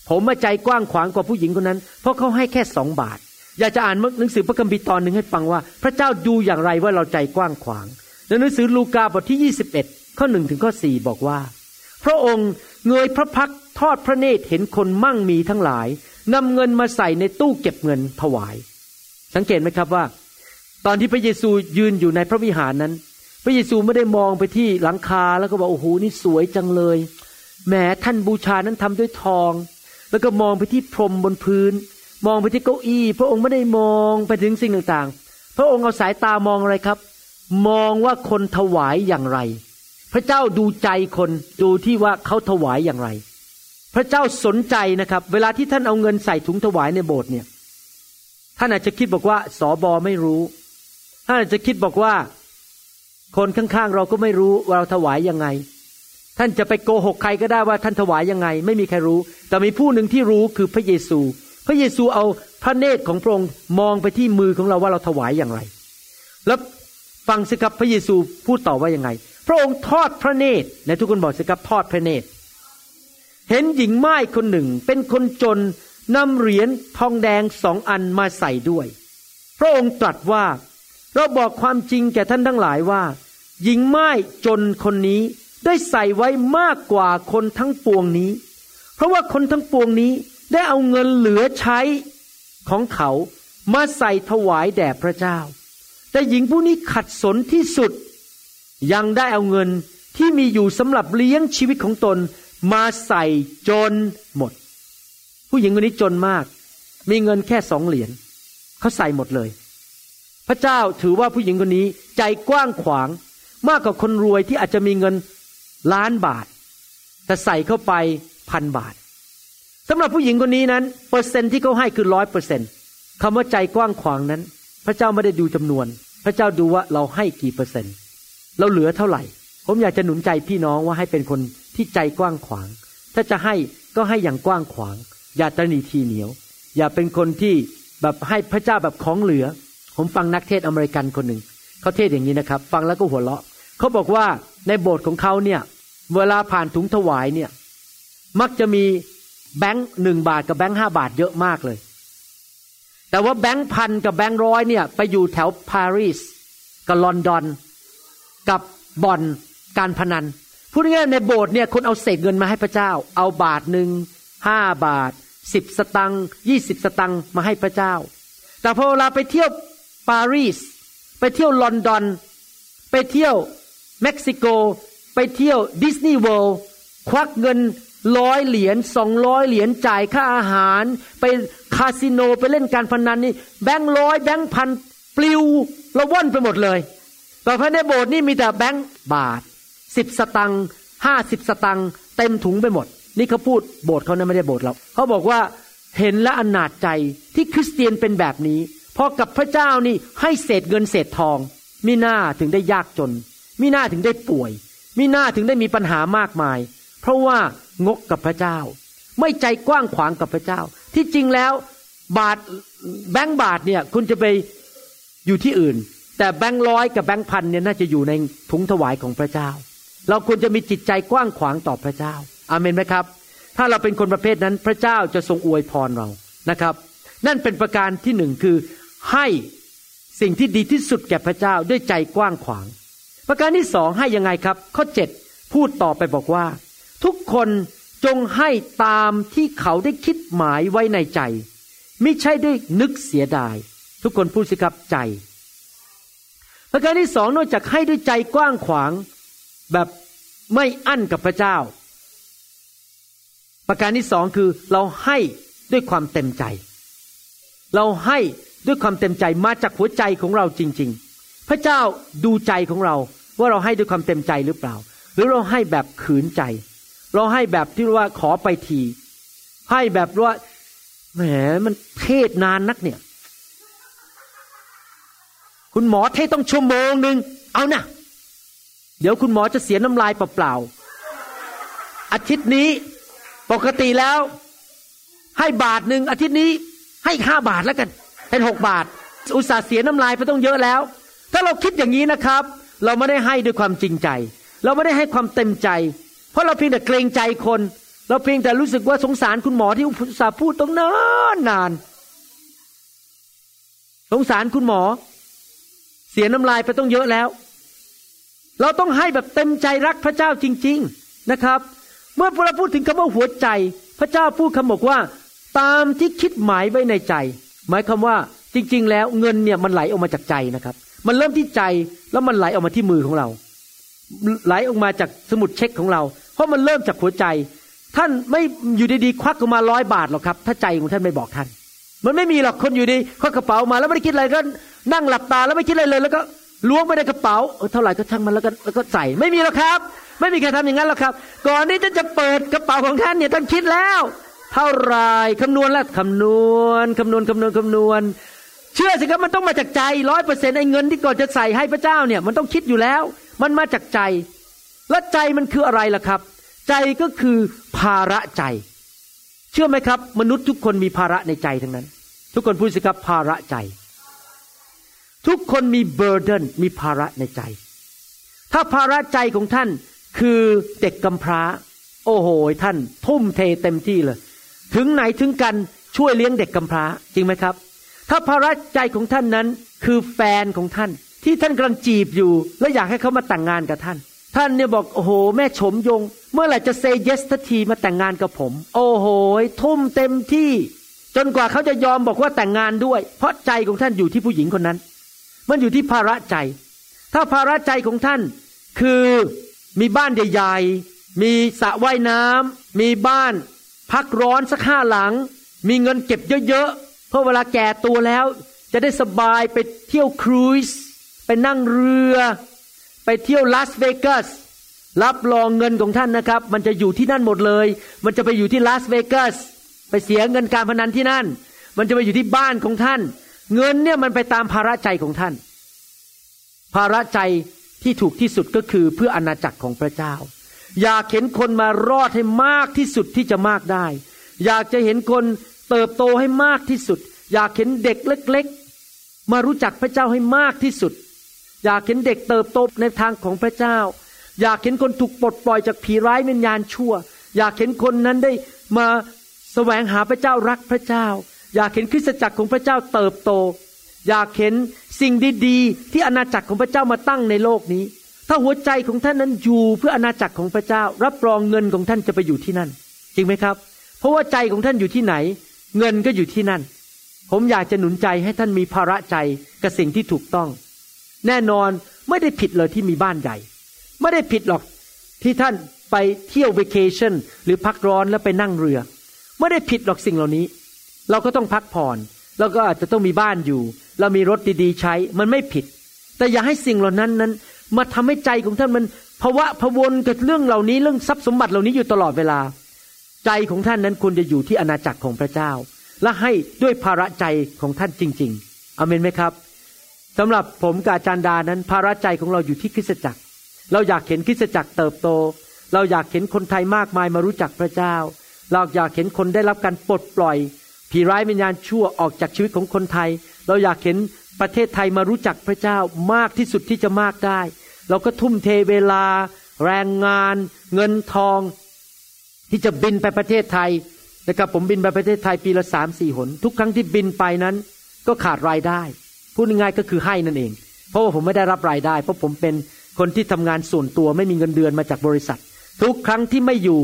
ผมมาใจกว้างขวางกว่าผู้หญิงคนนั้น เพราะเขาให้แค่สองบาท อยากจะอ่านหนังสือพระคัมภีร์ตอนหนึ่งให้ฟังว่า พระเจ้าดูอย่างไรว่าเราใจกว้างขวางในหนังสือลูกาบทที่ 21 ข้อหนึ่งถึงข้อสี่บอกว่า พระองค์เงยพระพักทอดพระเนตรเห็นคนมั่งมีทั้งหลายนำเงินมาใส่ในตู้เก็บเงินถวาย สังเกตไหมครับว่า ตอนที่พระเยซูยืนอยู่ในพระวิหารนั้น พระเยซูไม่ได้มองไปที่หลังคาแล้วก็บอกโอ้โหนี่สวยจังเลย แหมท่านบูชานั้นทำด้วยทอง แล้วก็มองไปที่พรมบนพื้น มองไปที่เก้าอี้ พระองค์ไม่ได้มองไปถึงสิ่งต่างๆ พระองค์เอาสายตามองอะไรครับ มองว่าคนถวายอย่างไร พระเจ้าดูใจคนดูที่ว่าเขาถวายอย่างไร พระเจ้าสนใจนะครับ เวลาที่ท่านเอาเงินใส่ถุงถวายในโบสถ์เนี่ยท่านอาจจะคิดบอกว่าสอบอไม่รู้ท่านอาจจะคิดบอกว่า คนข้างๆเราก็ไม่รู้ว่าเราถวายยังไง ท่านจะไปโกหกใครก็ได้ว่าท่านถวายยังไง ไม่มีใครรู้ แต่มีผู้หนึ่งที่รู้คือพระเยซู พระเยซูเอาพระเนตรของพระองค์มองไปที่มือของเราว่าเราถวายอย่างไร แล้วฟังสิครับพระเยซูพูดต่อว่ายังไง พระองค์ทอดพระเนตรในทุกคนบอกสิครับทอดพระเนตร เห็นหญิงไม้คนหนึ่งเป็นคนจนนำเหรียญทองแดงสองอันมาใส่ด้วย พระองค์ตรัสว่าเราบอกความจริงแก่ท่านทั้งหลายว่า หญิงไม้จนคนนี้ ได้ใส่ไว้มากกว่าคนทั้งปวงนี้ เพราะว่าคนทั้งปวงนี้ได้เอาเงินเหลือใช้ของเขามาใส่ถวายแด่พระเจ้า แต่หญิงผู้นี้ขัดสนที่สุด ยังได้เอาเงินที่มีอยู่สำหรับเลี้ยงชีวิตของตนมาใส่จนหมด ผู้หญิงคนนี้จนมาก มีเงินแค่สองเหรียญเขาใส่หมดเลย พระเจ้าถือว่าผู้หญิงคนนี้ใจกว้างขวางมากกว่าคนรวยที่อาจจะมีเงิน ล้านบาท แต่ใส่เข้าไปพันบาทสำหรับผู้หญิงคนนี้นั้น เปอร์เซ็นที่เขาให้คือร้อยเปอร์เซ็นคำว่าใจกว้างขวางนั้น พระเจ้าไม่ได้ดูจำนวน พระเจ้าดูว่าเราให้กี่เปอร์เซ็นต์ เราเหลือเท่าไหร่ ผมอยากจะหนุนใจพี่น้องว่าให้เป็นคนที่ใจกว้างขวาง ถ้าจะให้ก็ให้อย่างกว้างขวาง อย่าตนีทีเหนียว อย่าเป็นคนที่แบบให้พระเจ้าแบบของเหลือ ผมฟังนักเทศอเมริกันคนหนึ่งเขาเทศอย่างนี้นะครับ ฟังแล้วก็หัวเราะเขาบอกว่า ในโบสถ์ของเขาเนี่ย เวลาผ่านถุงถวายเนี่ย มักจะมีแบงค์หนึ่งบาทกับแบงค์ห้าบาทเยอะมากเลย แต่ว่าแบงค์พันกับแบงค์ร้อยเนี่ย ไปอยู่แถวปารีสกับลอนดอน กับบ่อนการพนันพูดง่ายๆในโบสถ์เนี่ยคนเอาเศษเงินมาให้พระเจ้า เอาบาทหนึ่งห้าบาทสิบสตังค์ยี่สิบสตังค์มาให้พระเจ้า แต่พอเวลาไปเที่ยวปารีส ไปเที่ยวลอนดอน ไปเที่ยว เม็กซิโกไปเที่ยวดิสนีย์เวิลด์ควักเงินร้อยเหรียญสองร้อยเหรียญจ่ายค่าอาหาร ไปคาสิโนไปเล่นการพนันนี่แบงค์ร้อยแบงค์พันปลิวระว่อนไปหมดเลยแต่ภายในโบสถ์นี่มีแต่แบงค์บาทสิบสตังค์ห้าสิบสตังค์เต็มถุงไปหมด นี่เขาพูดโบสถ์เขานะไม่ได้โบสถ์เราเขาบอกว่าเห็นและอนาจใจที่คริสเตียนเป็นแบบนี้พอกับพระเจ้านี่ให้เศษเงินเศษทองมิหน้าถึงได้ยากจน มิหน้าถึงได้ป่วย มิหน้าถึงได้มีปัญหามากมาย เพราะว่างกกับพระเจ้า ไม่ใจกว้างขวางกับพระเจ้า ที่จริงแล้วบาทแบงค์บาทเนี่ยคุณจะไปอยู่ที่อื่น แต่แบงค์ร้อยกับแบงค์พันเนี่ยน่าจะอยู่ในถุงถวายของพระเจ้า เราควรจะมีจิตใจกว้างขวางต่อพระเจ้า อาเมนไหมครับ ถ้าเราเป็นคนประเภทนั้นพระเจ้าจะทรงอวยพรเรานะครับ นั่นเป็นประการที่หนึ่งคือให้สิ่งที่ดีที่สุดแก่พระเจ้าด้วยใจกว้างขวาง ประการที่สองให้ยังไงครับ ข้อเจ็ดพูดต่อไปบอกว่า ทุกคนจงให้ตามที่เขาได้คิดหมายไว้ในใจ ไม่ใช่ด้วยนึกเสียดาย ทุกคนพูดสิครับใจ ประการที่สองนอกจากให้ด้วยใจกว้างขวาง แบบไม่อั้นกับพระเจ้า ประการที่สองคือเราให้ด้วยความเต็มใจ เราให้ด้วยความเต็มใจมาจากหัวใจของเราจริง ๆ พระเจ้าดูใจของเราว่าเราให้ด้วยความเต็มใจหรือเปล่า หรือเราให้แบบขืนใจ เราให้แบบที่ว่าขอไปที ให้แบบว่าแหมมันเทศนานนักเนี่ย คุณหมอเทศต้องชั่วโมงหนึ่งเอานะเดี๋ยวคุณหมอจะเสียน้ำลายเปล่าๆอาทิตย์นี้ปกติแล้ว ให้บาทหนึ่งอาทิตย์นี้ให้ห้าบาทแล้วกันเป็นหกบาท อุตส่าห์เสียน้ำลายไปต้องเยอะแล้ว ถ้าเราคิดอย่างนี้นะครับ เราไม่ได้ให้ด้วยความจริงใจ เราไม่ได้ให้ความเต็มใจ เพราะเราเพียงแต่เกรงใจคน เราเพียงแต่รู้สึกว่าสงสารคุณหมอที่อุตส่าห์พูดต้องนานนานสงสารคุณหมอ เสียน้ำลายไปต้องเยอะแล้ว เราต้องให้แบบเต็มใจรักพระเจ้าจริง ๆนะครับ เมื่อเราพูดถึงคำว่าหัวใจ พระเจ้าพูดคำบอกว่า ตามที่คิดหมายไว้ในใจ หมายความว่าจริง ๆ แล้วเงินเนี่ยมันไหลออกมาจากใจนะครับ มันเริ่มที่ใจแล้วมันไหลออกมาที่มือของเรา ไหลออกมาจากสมุดเช็คของเรา เพราะมันเริ่มจากหัวใจ ท่านไม่อยู่ดีๆควักออกมาร้อยบาทหรอกครับ ถ้าใจของท่านไม่บอกท่าน มันไม่มีหรอกคนอยู่ดีควักกระเป๋ามาแล้วไม่ได้คิดอะไรก็นั่งหลับตาแล้วไม่คิดอะไรเลย แล้วก็ล้วงไปในกระเป๋าเออเท่าไหร่ก็ช่างมันแล้วก็แล้วก็ใส่ไม่มีหรอกครับ ไม่มีใครทำอย่างนั้นหรอกครับ ก่อนที่ท่านจะเปิดกระเป๋าของท่านเนี่ยท่านคิดแล้ว เท่าไรคำนวณแล้วคำนวณคำนวณคำนวณคำนวณ เชื่อสิครับมันต้องมาจากใจร้อยเปอร์เซ็นต์ไอ้เงินที่ก่อนจะใส่ให้พระเจ้าเนี่ย มันต้องคิดอยู่แล้ว มันมาจากใจ และใจมันคืออะไรล่ะครับ ใจก็คือภาระใจ เชื่อไหมครับ มนุษย์ทุกคนมีภาระในใจทั้งนั้น ทุกคนพูดสิครับภาระใจ ทุกคนมีเบอร์เดนมีภาระในใจ ถ้าภาระใจของท่านคือเด็กกำพร้า โอ้โหท่าน ทุ่มเทเต็มที่เลย ถึงไหนถึงกันช่วยเลี้ยงเด็กกำพร้าจริงไหมครับ ถ้าภาระใจของท่านนั้นคือแฟนของท่าน ที่ท่านกำลังจีบอยู่ และอยากให้เขามาแต่งงานกับท่าน ท่านเนี่ยบอกโอ้โห แม่ชมยง เมื่อไหร่จะเซเยสทัทีมาแต่งงานกับผม โอ้โหทุ่มเต็มที่ จนกว่าเขาจะยอมบอกว่าแต่งงานด้วย เพราะใจของท่านอยู่ที่ผู้หญิงคนนั้น มันอยู่ที่ภาระใจ ถ้าภาระใจของท่าน คือมีบ้านใหญ่ๆมีสระว่ายน้ำมีบ้าน พักร้อนสักห้าหลัง มีเงินเก็บเยอะๆ เพราะเวลาแก่ตัวแล้ว จะได้สบายไปเที่ยวครูซไปนั่งเรือ ไปเที่ยวลาสเวกัสรับรองเงินของท่านนะครับ มันจะอยู่ที่นั่นหมดเลย มันจะไปอยู่ที่ลาสเวกัสไปเสียเงินการพนันที่นั่น มันจะไปอยู่ที่บ้านของท่าน เงินเนี่ยมันไปตามภาระใจของท่าน ภาระใจที่ถูกที่สุดก็คือเพื่ออนาจักรของพระเจ้า อยากเห็นคนมารอดให้มากที่สุดที่จะมากได้ อยากจะเห็นคน เติบโตให้มากที่สุด อยากเห็นเด็กเล็ก ๆ มารู้จักพระเจ้าให้มากที่สุด อยากเห็นเด็กเติบโตในทางของพระเจ้า อยากเห็นคนถูกปลดปล่อยจากผีร้ายวิญญาณชั่ว อยากเห็นคนนั้นได้มาแสวงหาพระเจ้ารักพระเจ้า อยากเห็นคริสตจักรของพระเจ้าเติบโต อยากเห็นสิ่งดีๆ ที่อาณาจักรของพระเจ้ามาตั้งในโลกนี้ ถ้าหัวใจของท่านนั้นอยู่เพื่ออาณาจักรของพระเจ้า รับรองเงินของท่านจะไปอยู่ที่นั่น จริงไหมครับ เพราะว่าใจของท่านอยู่ที่ไหน เงินก็อยู่ที่นั่น ผมอยากจะหนุนใจให้ท่านมีภาระใจกับสิ่งที่ถูกต้อง แน่นอนไม่ได้ผิดเลยที่มีบ้านใหญ่ ไม่ได้ผิดหรอกที่ท่านไปเที่ยวเวกเคชั่นหรือพักร้อนแล้วไปนั่งเรือ ไม่ได้ผิดหรอกสิ่งเหล่านี้ เราก็ต้องพักผ่อนแล้วก็อาจจะต้องมีบ้านอยู่ เรามีรถดีๆใช้มันไม่ผิด แต่อย่าให้สิ่งเหล่านั้นนั้น มาทำให้ใจของท่านมันภาวะพวนกับเรื่องเหล่านี้เรื่องทรัพย์สมบัติเหล่านี้อยู่ตลอดเวลา ใจของท่านนั้นควรจะอยู่ที่อาณาจักรของพระเจ้า และให้ด้วยภาระใจของท่านจริง ๆอเมนไหมครับสำหรับผมกับอาจารย์ดานั้น ภาระใจของเราอยู่ที่คริสตจักร เราอยากเห็นคริสตจักรเติบโต เราอยากเห็นคนไทยมากมายมารู้จักพระเจ้า เราอยากเห็นคนได้รับการปลดปล่อย ผีร้ายวิญญาณชั่วออกจากชีวิตของคนไทย เราอยากเห็นประเทศไทยมารู้จักพระเจ้ามากที่สุดที่จะมากได้ เราก็ทุ่มเทเวลา แรงงาน เงินทอง ที่จะบินไปประเทศไทยนะครับผมบินไปประเทศไทยปีละสามสี่หน ทุกครั้งที่บินไปนั้นก็ขาดรายได้ พูดง่ายๆก็คือให้นั่นเอง เพราะว่าผมไม่ได้รับรายได้ เพราะผมเป็นคนที่ทำงานส่วนตัวไม่มีเงินเดือนมาจากบริษัท ทุกครั้งที่ไม่อยู่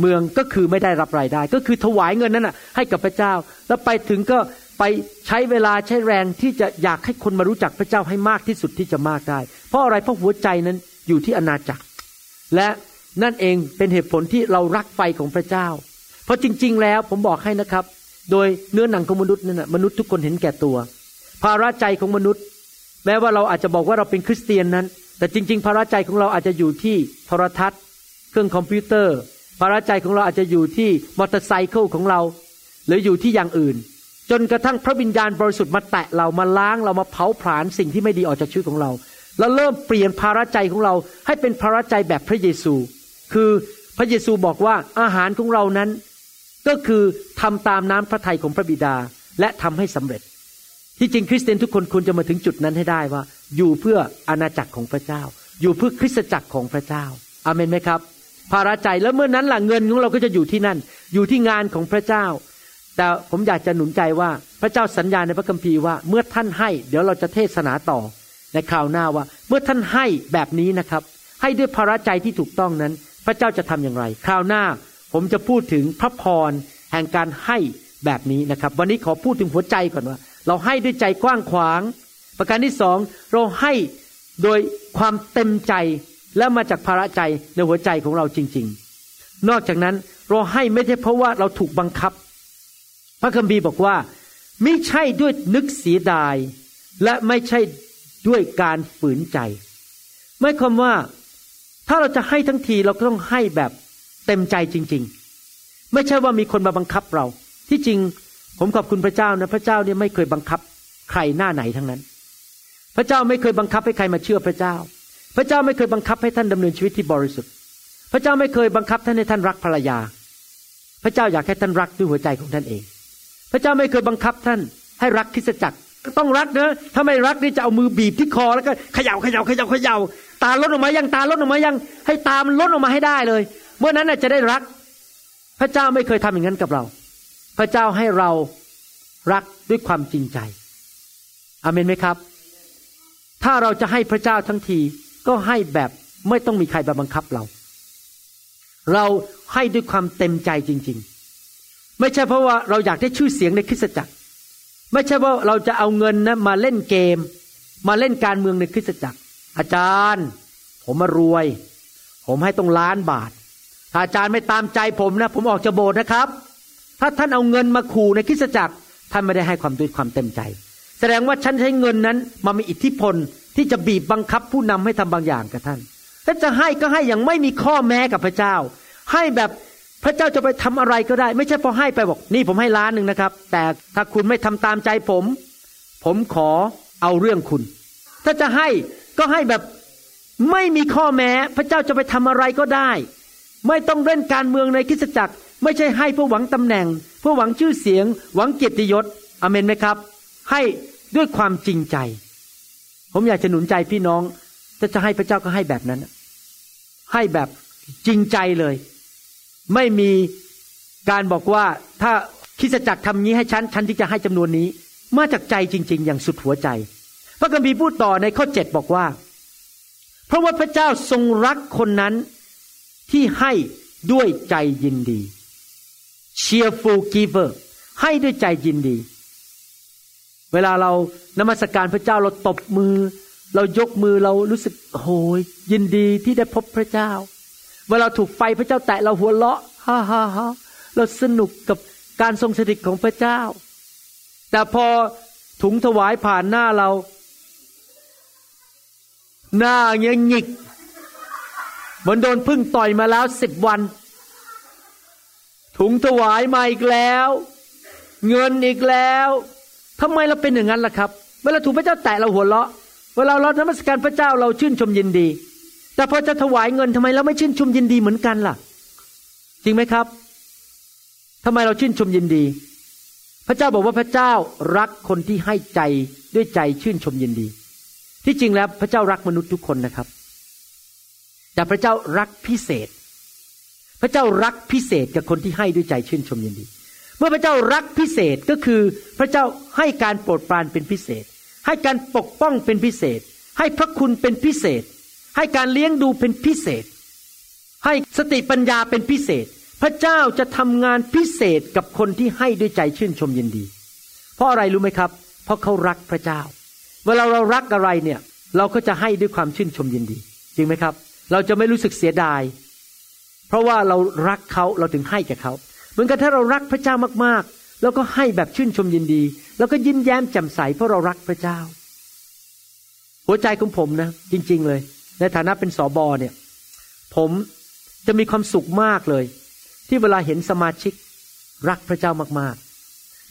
เมืองก็คือไม่ได้รับรายได้ ก็คือถวายเงินนั้นน่ะให้กับพระเจ้า แล้วไปถึงก็ไปใช้เวลาใช้แรงที่จะอยากให้คนมารู้จักพระเจ้าให้มากที่สุดที่จะมากได้ เพราะอะไรเพราะหัวใจนั้นอยู่ที่อาณาจักร และ นั่นเองเป็นเหตุผลที่เรารักไฟของพระเจ้า เพราะจริง ๆ แล้วผมบอกให้นะครับ โดยเนื้อหนังของมนุษย์นั่นนะมนุษย์ทุกคนเห็นแก่ตัว ภาระใจของมนุษย์ แม้ว่าเราอาจจะบอกว่าเราเป็นคริสเตียนนั้น แต่จริง ๆ ภาระใจของเราอาจจะอยู่ที่โทรทัศน์ เครื่องคอมพิวเตอร์ ภาระใจของเราอาจจะอยู่ที่มอเตอร์ไซค์ของเรา หรืออยู่ที่อย่างอื่น จนกระทั่งพระวิญญาณบริสุทธิ์มาแตะเรามาล้างเรามาเผาผลาญสิ่งที่ไม่ดีออกจากชีวิตของเรา แล้วเริ่มเปลี่ยนภาระใจของเราให้เป็นภาระใจแบบพระเยซู คือพระเยซูบอกว่าอาหารของเรานั้น ก็คือทำตามน้ำพระทัยของพระบิดาและทำให้สำเร็จ ที่จริงคริสเตียนทุกคนควรจะมาถึงจุดนั้นให้ได้ว่า อยู่เพื่ออาณาจักรของพระเจ้า อยู่เพื่อคริสตจักรของพระเจ้าอาเมนไหมครับ ภาระใจแล้วเมื่อนั้นหล่ะเงินของเราก็จะอยู่ที่นั่น อยู่ที่งานของพระเจ้า แต่ผมอยากจะหนุนใจว่าพระเจ้าสัญญาในพระคัมภีร์ว่าเมื่อท่านให้ เดี๋ยวเราจะเทศนาต่อในคราวหน้าว่า เมื่อท่านให้แบบนี้นะครับ ให้ด้วยภาระใจที่ถูกต้องนั้น พระเจ้าจะทำอย่างไร คราวหน้าผมจะพูดถึงพระพรแห่งการให้แบบนี้นะครับ วันนี้ขอพูดถึงหัวใจก่อนว่า เราให้ด้วยใจกว้างขวาง ประการที่สองเราให้โดยความเต็มใจและมาจากภาระใจในหัวใจของเราจริง ๆ นอกจากนั้นเราให้ไม่ใช่เพราะว่าเราถูกบังคับ พระคัมภีร์บอกว่าไม่ใช่ด้วยนึกเสียดาย และไม่ใช่ด้วยการฝืนใจหมายความว่า ถ้าเราจะให้ทั้งทีเราก็ต้องให้แบบเต็มใจจริง ๆ ไม่ใช่ว่ามีคนมาบังคับเรา ที่จริงผมขอบคุณพระเจ้านะพระเจ้าเนี่ยไม่เคยบังคับใครหน้าไหนทั้งนั้น พระเจ้าไม่เคยบังคับให้ใครมาเชื่อพระเจ้า พระเจ้าไม่เคยบังคับให้ท่านดำเนินชีวิตที่บริสุทธิ์ พระเจ้าไม่เคยบังคับท่านให้ท่านรักภรรยา พระเจ้าอยากให้ท่านรักด้วยหัวใจของท่านเอง พระเจ้าไม่เคยบังคับท่านให้รักคริสตจักรต้องรักนะถ้าไม่รักนี่จะเอามือบีบที่คอแล้วก็เขย่าเขย่าเขย่าเขย่า ตาลดออกมายังตาลดออกมายัง ให้ตามันลดออกมาให้ได้เลย เมื่อนั้นจะได้รัก พระเจ้าไม่เคยทำอย่างนั้นกับเรา พระเจ้าให้เรารักด้วยความจริงใจอเมนไหมครับ ถ้าเราจะให้พระเจ้าทั้งทีก็ให้แบบไม่ต้องมีใครมาบังคับเรา เราให้ด้วยความเต็มใจจริง ๆ ไม่ใช่เพราะว่าเราอยากได้ชื่อเสียงในคริสตจักร ไม่ใช่ว่าเราจะเอาเงินนะมาเล่นเกม มาเล่นการเมืองในคริสตจักร อาจารย์ ผมมารวย ผมให้ต้องล้านบาท ถ้าอาจารย์ไม่ตามใจผมนะ ผมออกจากโบสถ์นะครับ ถ้าท่านเอาเงินมาขู่ในคริสตจักร ท่านไม่ได้ให้ความด้วยความเต็มใจ แสดงว่าฉันใช้เงินนั้นมามีอิทธิพลที่จะบีบบังคับผู้นำให้ทำบางอย่างกับท่านถ้าจะให้ก็ให้อย่างไม่มีข้อแม้กับพระเจ้า ให้แบบพระเจ้าจะไปทำอะไรก็ได้ ไม่ใช่พอให้ไปบอก นี่ผมให้ล้านหนึ่งนะครับ แต่ถ้าคุณไม่ทำตามใจผม ผมขอเอาเรื่องคุณ ถ้าจะให้ ก็ให้แบบไม่มีข้อแม้ พระเจ้าจะไปทำอะไรก็ได้ ไม่ต้องเล่นการเมืองในคริสตจักร ไม่ใช่ให้เพื่อหวังตำแหน่ง เพื่อหวังชื่อเสียง หวังเกียรติยศอเมนไหมครับ ให้ด้วยความจริงใจ ผมอยากจะหนุนใจพี่น้องถ้าจะให้พระเจ้าก็ให้แบบนั้น ให้แบบจริงใจเลย ไม่มีการบอกว่าถ้าคริสตจักรทำนี้ให้ฉันฉันที่จะให้จำนวนนี้ มาจากใจจริง ๆ อย่างสุดหัวใจ ระคัมภีร์พูดต่อในข้อเจ็ดบอกว่า เพราะว่าพระเจ้าทรงรักคนนั้นที่ให้ด้วยใจยินดี cheerful giver ให้ด้วยใจยินดี เวลาเรานมัสการพระเจ้าเราตบมือ เรายกมือเรารู้สึกโหยยินดีที่ได้พบพระเจ้า เวลาถูกไฟพระเจ้าแตะเราหัวเราะฮ่าฮ่าฮ่าเราสนุกกับการทรงสถิตของพระเจ้า แต่พอถุงถวายผ่านหน้าเรา หน้าเงี้ยหงิกเหมือนโดนพึ่งต่อยมาแล้วสิบวัน ถุงถวายมาอีกแล้ว เงินอีกแล้วทำไมเราเป็นอย่างนั้นล่ะครับ เวลาถูกพระเจ้าแตะเราหัวเราะ เวลาเรานมัสการพระเจ้าเราชื่นชมยินดี แต่พอจะถวายเงินทำไมเราไม่ชื่นชมยินดีเหมือนกันล่ะ จริงไหมครับทำไมเราชื่นชมยินดี พระเจ้าบอกว่าพระเจ้ารักคนที่ให้ใจด้วยใจชื่นชมยินดี ที่จริงแล้วพระเจ้ารักมนุษย์ทุกคนนะครับ แต่พระเจ้ารักพิเศษ พระเจ้ารักพิเศษกับคนที่ให้ด้วยใจชื่นชมยินดี เมื่อพระเจ้ารักพิเศษก็คือพระเจ้าให้การโปรดปรานเป็นพิเศษ ให้การปกป้องเป็นพิเศษ ให้พระคุณเป็นพิเศษ ให้การเลี้ยงดูเป็นพิเศษ ให้สติปัญญาเป็นพิเศษ พระเจ้าจะทำงานพิเศษกับคนที่ให้ด้วยใจชื่นชมยินดี เพราะอะไรรู้ไหมครับ เพราะเขารักพระเจ้า เวลาเรารักอะไรเนี่ย เราก็จะให้ด้วยความชื่นชมยินดี จริงไหมครับ เราจะไม่รู้สึกเสียดาย เพราะว่าเรารักเขาเราถึงให้แก่เขาเหมือนกันถ้าเรารักพระเจ้ามากๆ แล้วก็ให้แบบชื่นชมยินดี แล้วก็ยิ้มแย้มแจ่มใสเพราะเรารักพระเจ้า หัวใจของผมนะ จริง ๆ เลย ในฐานะเป็นสอบอเนี่ย ผมจะมีความสุขมากเลย ที่เวลาเห็นสมาชิกรักพระเจ้ามากๆ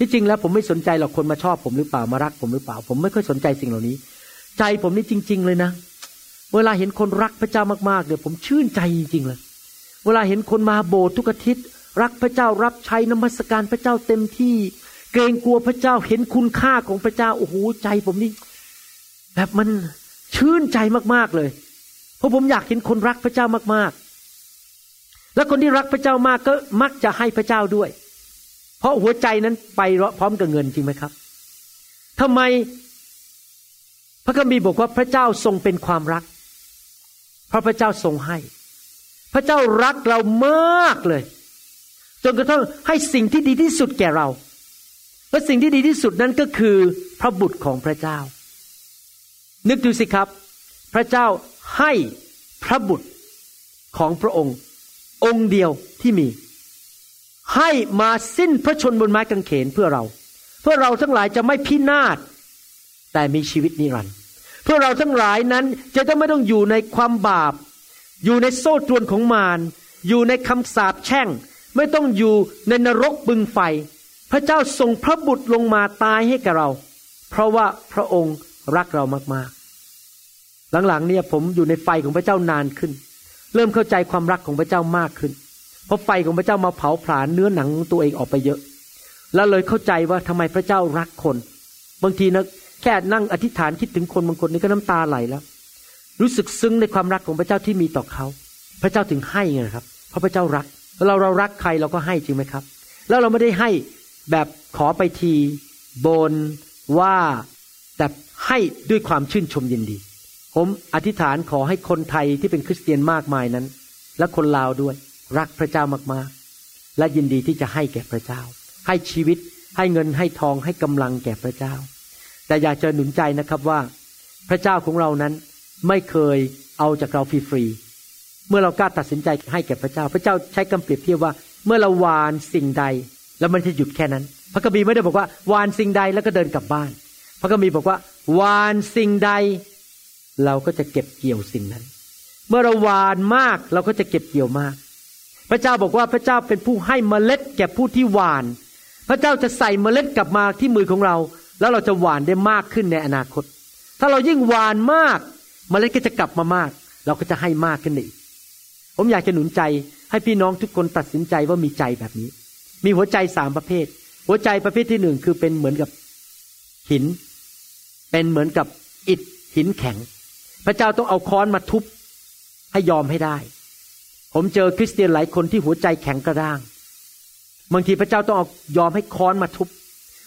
ที่จริงแล้วผมไม่สนใจหรอกคนมาชอบผมหรือเปล่ามารักผมหรือเปล่า ผมไม่ค่อยสนใจสิ่งเหล่านี้ ใจผมนี่จริง ๆ เลยนะ เวลาเห็นคนรักพระเจ้ามากๆเนี่ยผมชื่นใจจริงๆเลย เวลาเห็นคนมาโบสถ์ทุกอาทิตย์ รักพระเจ้ารับใช้นมัสการพระเจ้าเต็มที่ เกรงกลัวพระเจ้าเห็นคุณค่าของพระเจ้าโอ้โหใจผมนี่แบบมันชื่นใจมากๆเลย เพราะผมอยากเห็นคนรักพระเจ้ามากๆ และคนที่รักพระเจ้ามากก็มักจะให้พระเจ้าด้วย เพราะหัวใจนั้นไปพร้อมกับเงินจริงไหมครับทำไมพระคัมภีร์บอกว่าพระเจ้าทรงเป็นความรัก เพราะพระเจ้าทรงให้ พระเจ้ารักเรามากเลย จนกระทั่งให้สิ่งที่ดีที่สุดแก่เรา และสิ่งที่ดีที่สุดนั้นก็คือพระบุตรของพระเจ้า นึกดูสิครับ พระเจ้าให้พระบุตรของพระองค์ องค์เดียวที่มี ให้มาสิ้นพระชนบนไม้กางเขนเพื่อเรา เพื่อเราทั้งหลายจะไม่พินาศแต่มีชีวิตนิรันดร์เพื่อเราทั้งหลายนั้นจะต้องไม่ต้องอยู่ในความบาป อยู่ในโซ่ตรวนของมารอยู่ในคำสาปแช่ง ไม่ต้องอยู่ในนรกบึงไฟ พระเจ้าส่งพระบุตรลงมาตายให้กับเรา เพราะว่าพระองค์รักเรามากๆ หลังๆเนี่ยผมอยู่ในไฟของพระเจ้านานขึ้น เริ่มเข้าใจความรักของพระเจ้ามากขึ้น เพราะไฟของพระเจ้ามาเผาผลาญเนื้อหนังตัวเองออกไปเยอะ แล้วเลยเข้าใจว่าทำไมพระเจ้ารักคน บางทีนะแค่นั่งอธิษฐานคิดถึงคนบางคนนี่ก็น้ำตาไหลแล้ว รู้สึกซึ้งในความรักของพระเจ้าที่มีต่อเขา พระเจ้าถึงให้ไงครับ เพราะพระเจ้ารักเราเรารักใครเราก็ให้จริงไหมครับ แล้วเราไม่ได้ให้แบบขอไปทีบนว่าแต่ให้ด้วยความชื่นชมยินดี ผมอธิษฐานขอให้คนไทยที่เป็นคริสเตียนมากมายนั้น และคนลาวด้วย รักพระเจ้ามากๆ และยินดีที่จะให้แก่พระเจ้า ให้ชีวิตให้เงินให้ทองให้กำลังแก่พระเจ้า แต่อยากจะหนุนใจนะครับว่า พระเจ้าของเรานั้นไม่เคยเอาจากเราฟรีๆเมื่อเรากล้าตัดสินใจให้แก่พระเจ้า พระเจ้าใช้คำเปรียบเทียบว่า เมื่อเราวานสิ่งใด แล้วมันจะหยุดแค่นั้น พระกบีไม่ได้บอกว่าวานสิ่งใดแล้วก็เดินกลับบ้าน พระกบีบอกว่าวานสิ่งใด เราก็จะเก็บเกี่ยวสิ่งนั้น เมื่อเราวานมากเราก็จะเก็บเกี่ยวมาก พระเจ้าบอกว่าพระเจ้าเป็นผู้ให้เมล็ดแก่ผู้ที่หวาน พระเจ้าจะใส่เมล็ดกลับมาที่มือของเรา แล้วเราจะหวานได้มากขึ้นในอนาคต ถ้าเรายิ่งหวานมาก เมล็ดก็จะกลับมามาก เราก็จะให้มากขึ้นอีก ผมอยากจะหนุนใจให้พี่น้องทุกคนตัดสินใจว่ามีใจแบบนี้ มีหัวใจสามประเภท หัวใจประเภทที่หนึ่งคือเป็นเหมือนกับหิน เป็นเหมือนกับอิฐหินแข็ง พระเจ้าต้องเอาค้อนมาทุบให้ยอมให้ได้ ผมเจอคริสเตียนหลายคนที่หัวใจแข็งกระด้าง บางทีพระเจ้าต้องเอายอมให้ค้อนมาทุบ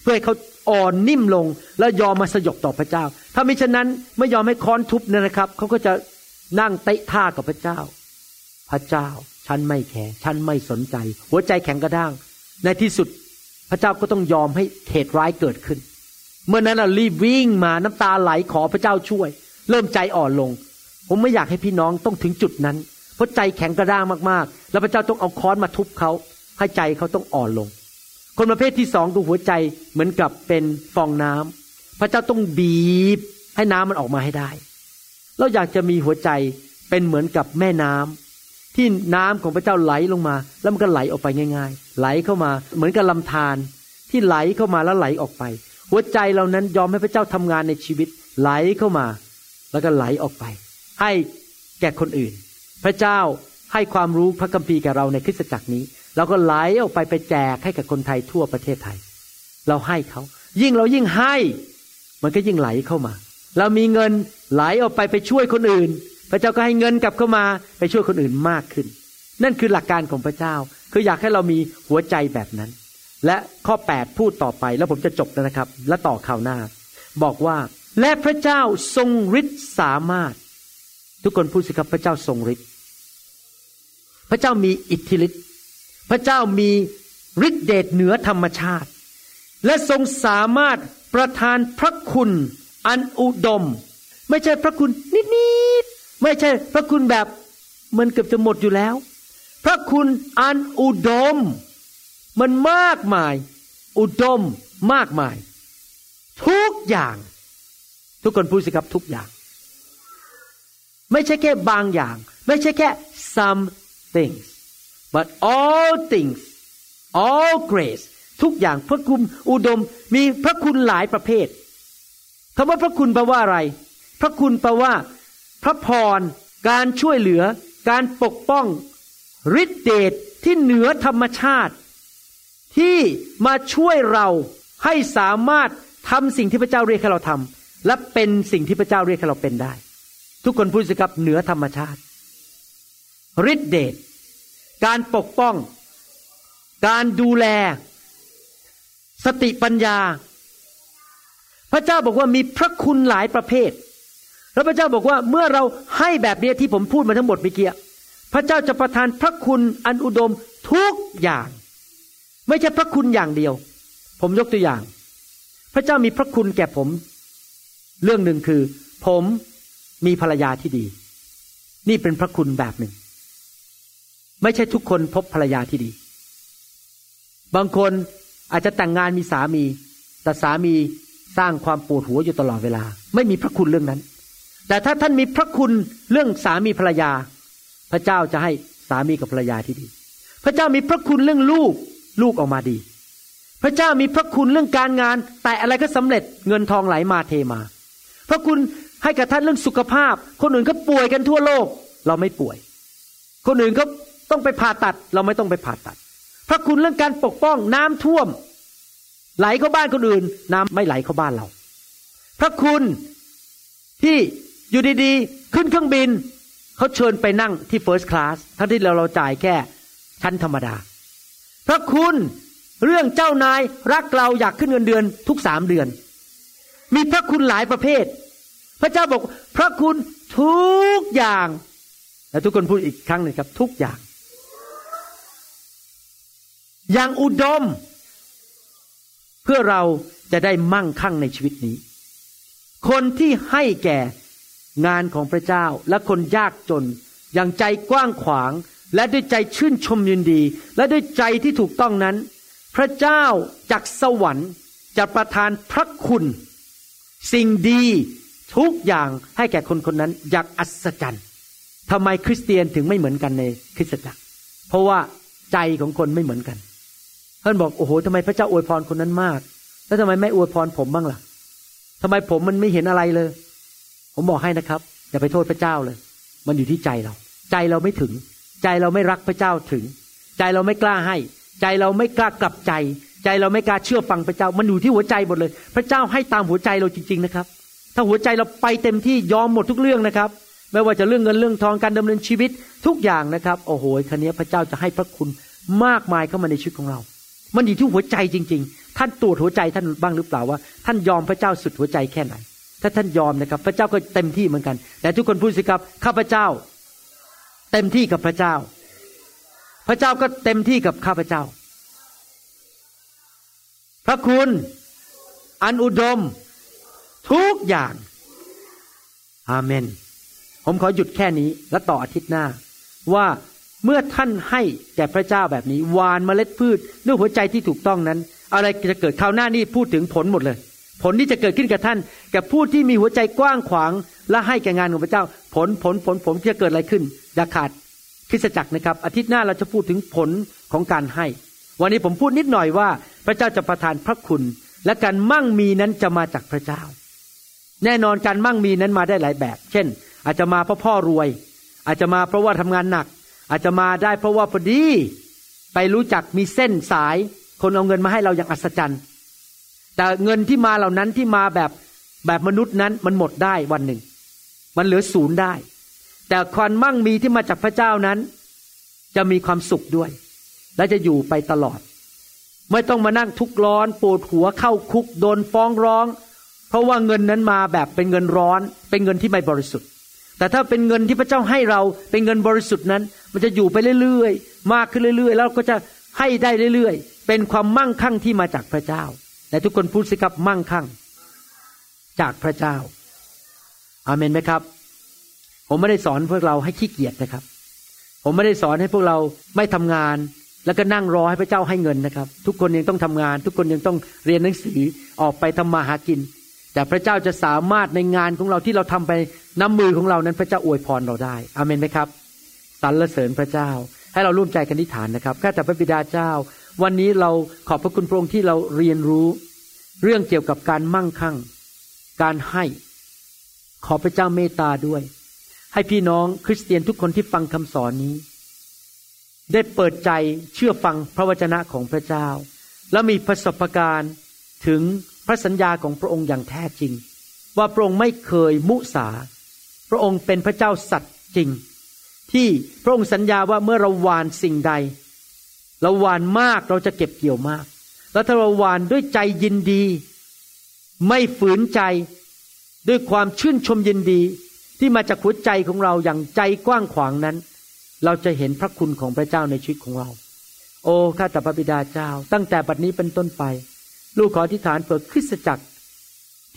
เพื่อให้เขาอ่อนนิ่มลงแล้วยอมมาสยบต่อพระเจ้า ถ้าไม่เช่นนั้นไม่ยอมให้ค้อนทุบเนี่ยนะครับ เขาก็จะนั่งเตะท่ากับพระเจ้า พระเจ้า ฉันไม่แคร์ฉันไม่สนใจ หัวใจแข็งกระด้าง ในที่สุดพระเจ้าก็ต้องยอมให้เหตุร้ายเกิดขึ้น เมื่อนั้นเรารีบวิ่งมาน้ำตาไหลขอพระเจ้าช่วย เริ่มใจอ่อนลง ผมไม่อยากให้พี่น้องต้องถึงจุดนั้น เพราะใจแข็งกระด้างมากๆ แล้วพระเจ้าต้องเอาค้อนมาทุบเขาให้ใจเขาต้องอ่อนลง คนประเภทที่สองดูหัวใจเหมือนกับเป็นฟองน้ำพระเจ้าต้องบีบให้น้ำมันออกมาให้ได้ เราอยากจะมีหัวใจเป็นเหมือนกับแม่น้ำที่น้ำของพระเจ้าไหลลงมา แล้วมันก็ไหลออกไปง่าย ๆ ไหลเข้ามาเหมือนกับลำธารที่ไหลเข้ามาแล้วไหลออกไป หัวใจเรานั้นยอมให้พระเจ้าทำงานในชีวิต ไหลเข้ามา แล้วก็ไหลออกไป ให้แก่คนอื่น พระเจ้าให้ความรู้พระคัมภีร์แก่เราในคริสตจักรนี้เราก็ไหลออกไปไปแจกให้กับคนไทยทั่วประเทศไทย เราให้เขา ยิ่งเรายิ่งให้ มันก็ยิ่งไหลเข้ามา เรามีเงินไหลออกไปไปช่วยคนอื่น พระเจ้าก็ให้เงินกลับเข้ามาไปช่วยคนอื่นมากขึ้น นั่นคือหลักการของพระเจ้า คืออยากให้เรามีหัวใจแบบนั้น และข้อ 8 พูดต่อไปแล้วผมจะจบแล้วนะครับ และต่อข่าวหน้า บอกว่าและพระเจ้าทรงฤทธิ์สามารถ ทุกคนพูดสิครับพระเจ้าทรงฤทธิ์พระเจ้ามีอิทธิฤทธิ์พระเจ้ามีฤทธิเดชเหนือธรรมชาติ และทรงสามารถประทานพระคุณอันอุดม ไม่ใช่พระคุณนิดๆไม่ใช่พระคุณแบบมันเกือบจะหมดอยู่แล้ว พระคุณอันอุดม มันมากมาย อุดมมากมาย ทุกอย่าง ทุกคนพูดสิครับทุกอย่าง ไม่ใช่แค่บางอย่าง ไม่ใช่แค่ some things but all things all grace ทุกอย่างพระคุณอุดมมีพระคุณหลายประเภทคำว่าพระคุณแปลว่าอะไร พระคุณแปลว่า พระพร การช่วยเหลือ การปกป้องฤทธิเดชที่เหนือธรรมชาติ ที่มาช่วยเราให้สามารถทำสิ่งที่พระเจ้าเรียกให้เราทำและเป็นสิ่งที่พระเจ้าเรียกให้เราเป็นได้ ทุกคนพูดสิครับเหนือธรรมชาติฤทธิเดชการปกป้อง การดูแล สติปัญญา พระเจ้าบอกว่ามีพระคุณหลายประเภท แล้วพระเจ้าบอกว่าเมื่อเราให้แบบนี้ที่ผมพูดมาทั้งหมดเมื่อกี้พระเจ้าจะประทานพระคุณอันอุดมทุกอย่าง ไม่ใช่พระคุณอย่างเดียว ผมยกตัวอย่าง พระเจ้ามีพระคุณแก่ผม เรื่องหนึ่งคือ ผม มีภรรยาที่ดี นี่เป็นพระคุณแบบหนึ่ง ไม่ใช่ทุกคนพบภรรยาที่ดี บางคนอาจจะแต่งงานมีสามี แต่สามีสร้างความปวดหัวอยู่ตลอดเวลา ไม่มีพระคุณเรื่องนั้น แต่ถ้าท่านมีพระคุณเรื่องสามีภรรยา พระเจ้าจะให้สามีกับภรรยาที่ดี พระเจ้ามีพระคุณเรื่องลูกลูกออกมาดี พระเจ้ามีพระคุณเรื่องการงาน แต่อะไรก็สำเร็จเงินทองไหลมาเทมา พระคุณ ให้กับท่านเรื่องสุขภาพ คนอื่นเขาป่วยกันทั่วโลก เราไม่ป่วย คนอื่นเขาต้องไปผ่าตัด เราไม่ต้องไปผ่าตัด พระคุณเรื่องการปกป้องน้ำท่วม ไหลเข้าบ้านคนอื่น น้ำไม่ไหลเข้าบ้านเรา พระคุณที่อยู่ดีๆ ขึ้นเครื่องบินเขาเชิญไปนั่งที่ first class ทั้งที่เราเราจ่ายแค่ชั้นธรรมดา พระคุณเรื่องเจ้านายรักเราอยากขึ้นเงินเดือนทุกสามเดือน มีพระคุณหลายประเภท พระเจ้าบอกพระคุณทุกอย่าง และทุกคนพูดอีกครั้งหนึ่งครับ ทุกอย่าง อย่างอุดม เพื่อเราจะได้มั่งคั่งในชีวิตนี้ คนที่ให้แก่งานของพระเจ้าและคนยากจน อย่างใจกว้างขวาง และด้วยใจชื่นชมยินดี และด้วยใจที่ถูกต้องนั้น พระเจ้าจากสวรรค์จะประทานพระคุณ สิ่งดี ทุกอย่างให้แก่คนคนนั้นอย่างอัศจรรย์ทำไมคริสเตียนถึงไม่เหมือนกันในคริสตจักร เพราะว่าใจของคนไม่เหมือนกันท่านบอกโอ้โหทำไมพระเจ้าอวยพรคนนั้นมาก แล้วทำไมไม่อวยพรผมบ้างล่ะทำไมผมมันไม่เห็นอะไรเลย ผมบอกให้นะครับ อย่าไปโทษพระเจ้าเลย มันอยู่ที่ใจเรา ใจเราไม่ถึง ใจเราไม่รักพระเจ้าถึง ใจเราไม่กล้าให้ ใจเราไม่กล้ากลับใจ ใจเราไม่กล้าเชื่อฟังพระเจ้า มันอยู่ที่หัวใจหมดเลย พระเจ้าให้ตามหัวใจเราจริง ๆนะครับ ถ้าหัวใจเราไปเต็มที่ยอมหมดทุกเรื่องนะครับ ไม่ว่าจะเรื่องเงินเรื่องทองการดำเนินชีวิตทุกอย่างนะครับ โอ้โหคันนี้พระเจ้าจะให้พระคุณมากมายเข้ามาในชีวิตของเรา มันอยู่ที่หัวใจจริง ๆ ท่านตรวจหัวใจท่านบ้างหรือเปล่าว่า ท่านยอมพระเจ้าสุดหัวใจแค่ไหน ถ้าท่านยอมนะครับ พระเจ้าก็เต็มที่เหมือนกัน แต่ทุกคนพูดสิครับข้าพเจ้า เต็มที่กับพระเจ้า พระเจ้าก็เต็มที่กับข้าพเจ้า พระคุณ อันอุดม ทุกอย่าง อาเมน ผมขอหยุดแค่นี้และต่ออาทิตย์หน้า ว่าเมื่อท่านให้แก่พระเจ้าแบบนี้วานเมล็ดพืชด้วยหัวใจที่ถูกต้องนั้น อะไรจะเกิดคราวหน้านี้พูดถึงผลหมดเลย ผลที่จะเกิดขึ้นกับท่านกับผู้ที่มีหัวใจกว้างขวาง และให้แก่งานของพระเจ้า ผลผลผลผลจะเกิดอะไรขึ้นอย่าขาดคริสจักรนะครับ อาทิตย์หน้าเราจะพูดถึงผลของการให้ วันนี้ผมพูดนิดหน่อยว่า พระเจ้าจะประทานพระคุณ และการมั่งมีนั้นจะมาจากพระเจ้า แน่นอนการมั่งมีนั้นมาได้หลายแบบ เช่น อาจจะมาเพราะพ่อรวย อาจจะมาเพราะว่าทำงานหนัก อาจจะมาได้เพราะว่าพอดี ไปรู้จักมีเส้นสาย คนเอาเงินมาให้เราอย่างอัศจรรย์ แต่เงินที่มาเหล่านั้นที่มาแบบแบบมนุษย์นั้นมันหมดได้วันหนึ่ง มันเหลือศูนย์ได้ แต่ความมั่งมีที่มาจากพระเจ้านั้น จะมีความสุขด้วย และจะอยู่ไปตลอด ไม่ต้องมานั่งทุกข์ร้อนปวดหัวเข้าคุกโดนฟ้องร้อง เพราะว่าเงินนั้นมาแบบเป็นเงินร้อน เป็นเงินที่ไม่บริสุทธิ์ แต่ถ้าเป็นเงินที่พระเจ้าให้เราเป็นเงินบริสุทธิ์นั้น มันจะอยู่ไปเรื่อยๆ มากขึ้นเรื่อยๆ แล้วก็จะให้ได้เรื่อยๆ เป็นความมั่งคั่งที่มาจากพระเจ้า แต่ทุกคนพูดสิครับมั่งคั่ง จากพระเจ้า อาเมนไหมครับ ผมไม่ได้สอนพวกเราให้ขี้เกียจนะครับ ผมไม่ได้สอนให้พวกเราไม่ทำงานแล้วก็นั่งรอให้พระเจ้าให้เงินนะครับ ทุกคนยังต้องทำงาน ทุกคนยังต้องเรียนหนังสือออกไปทำมาหากิน แต่พระเจ้าจะสามารถในงานของเราที่เราทำไปน้ำมือของเรานั้นพระเจ้าอวยพรเราได้อาเมนไหมครับสรรเสริญพระเจ้า ให้เราร่วมใจกันทิฐานนะครับข้าแต่พระบิดาเจ้า วันนี้เราขอบพระคุณพระองค์ที่เราเรียนรู้ เรื่องเกี่ยวกับการมั่งคั่ง การให้ ขอพระเจ้าเมตตาด้วย ให้พี่น้องคริสเตียนทุกคนที่ฟังคำสอนนี้ ได้เปิดใจเชื่อฟังพระวจนะของพระเจ้า และมีประสบการณ์ถึง พระสัญญาของพระองค์อย่างแท้จริง ว่าพระองค์ไม่เคยมุสา พระองค์เป็นพระเจ้าสัตย์จริง ที่พระองค์สัญญาว่าเมื่อเราหวานสิ่งใด เราหวานมากเราจะเก็บเกี่ยวมาก แล้วถ้าเราหวานด้วยใจยินดี ไม่ฝืนใจด้วยความชื่นชมยินดีที่มาจากหัวใจของเราอย่างใจกว้างขวางนั้น เราจะเห็นพระคุณของพระเจ้าในชีวิตของเรา โอ้ข้าแต่พระบิดาเจ้า ตั้งแต่บัดนี้เป็นต้นไป ลูกขออธิษฐานเผื่อคริสตจักร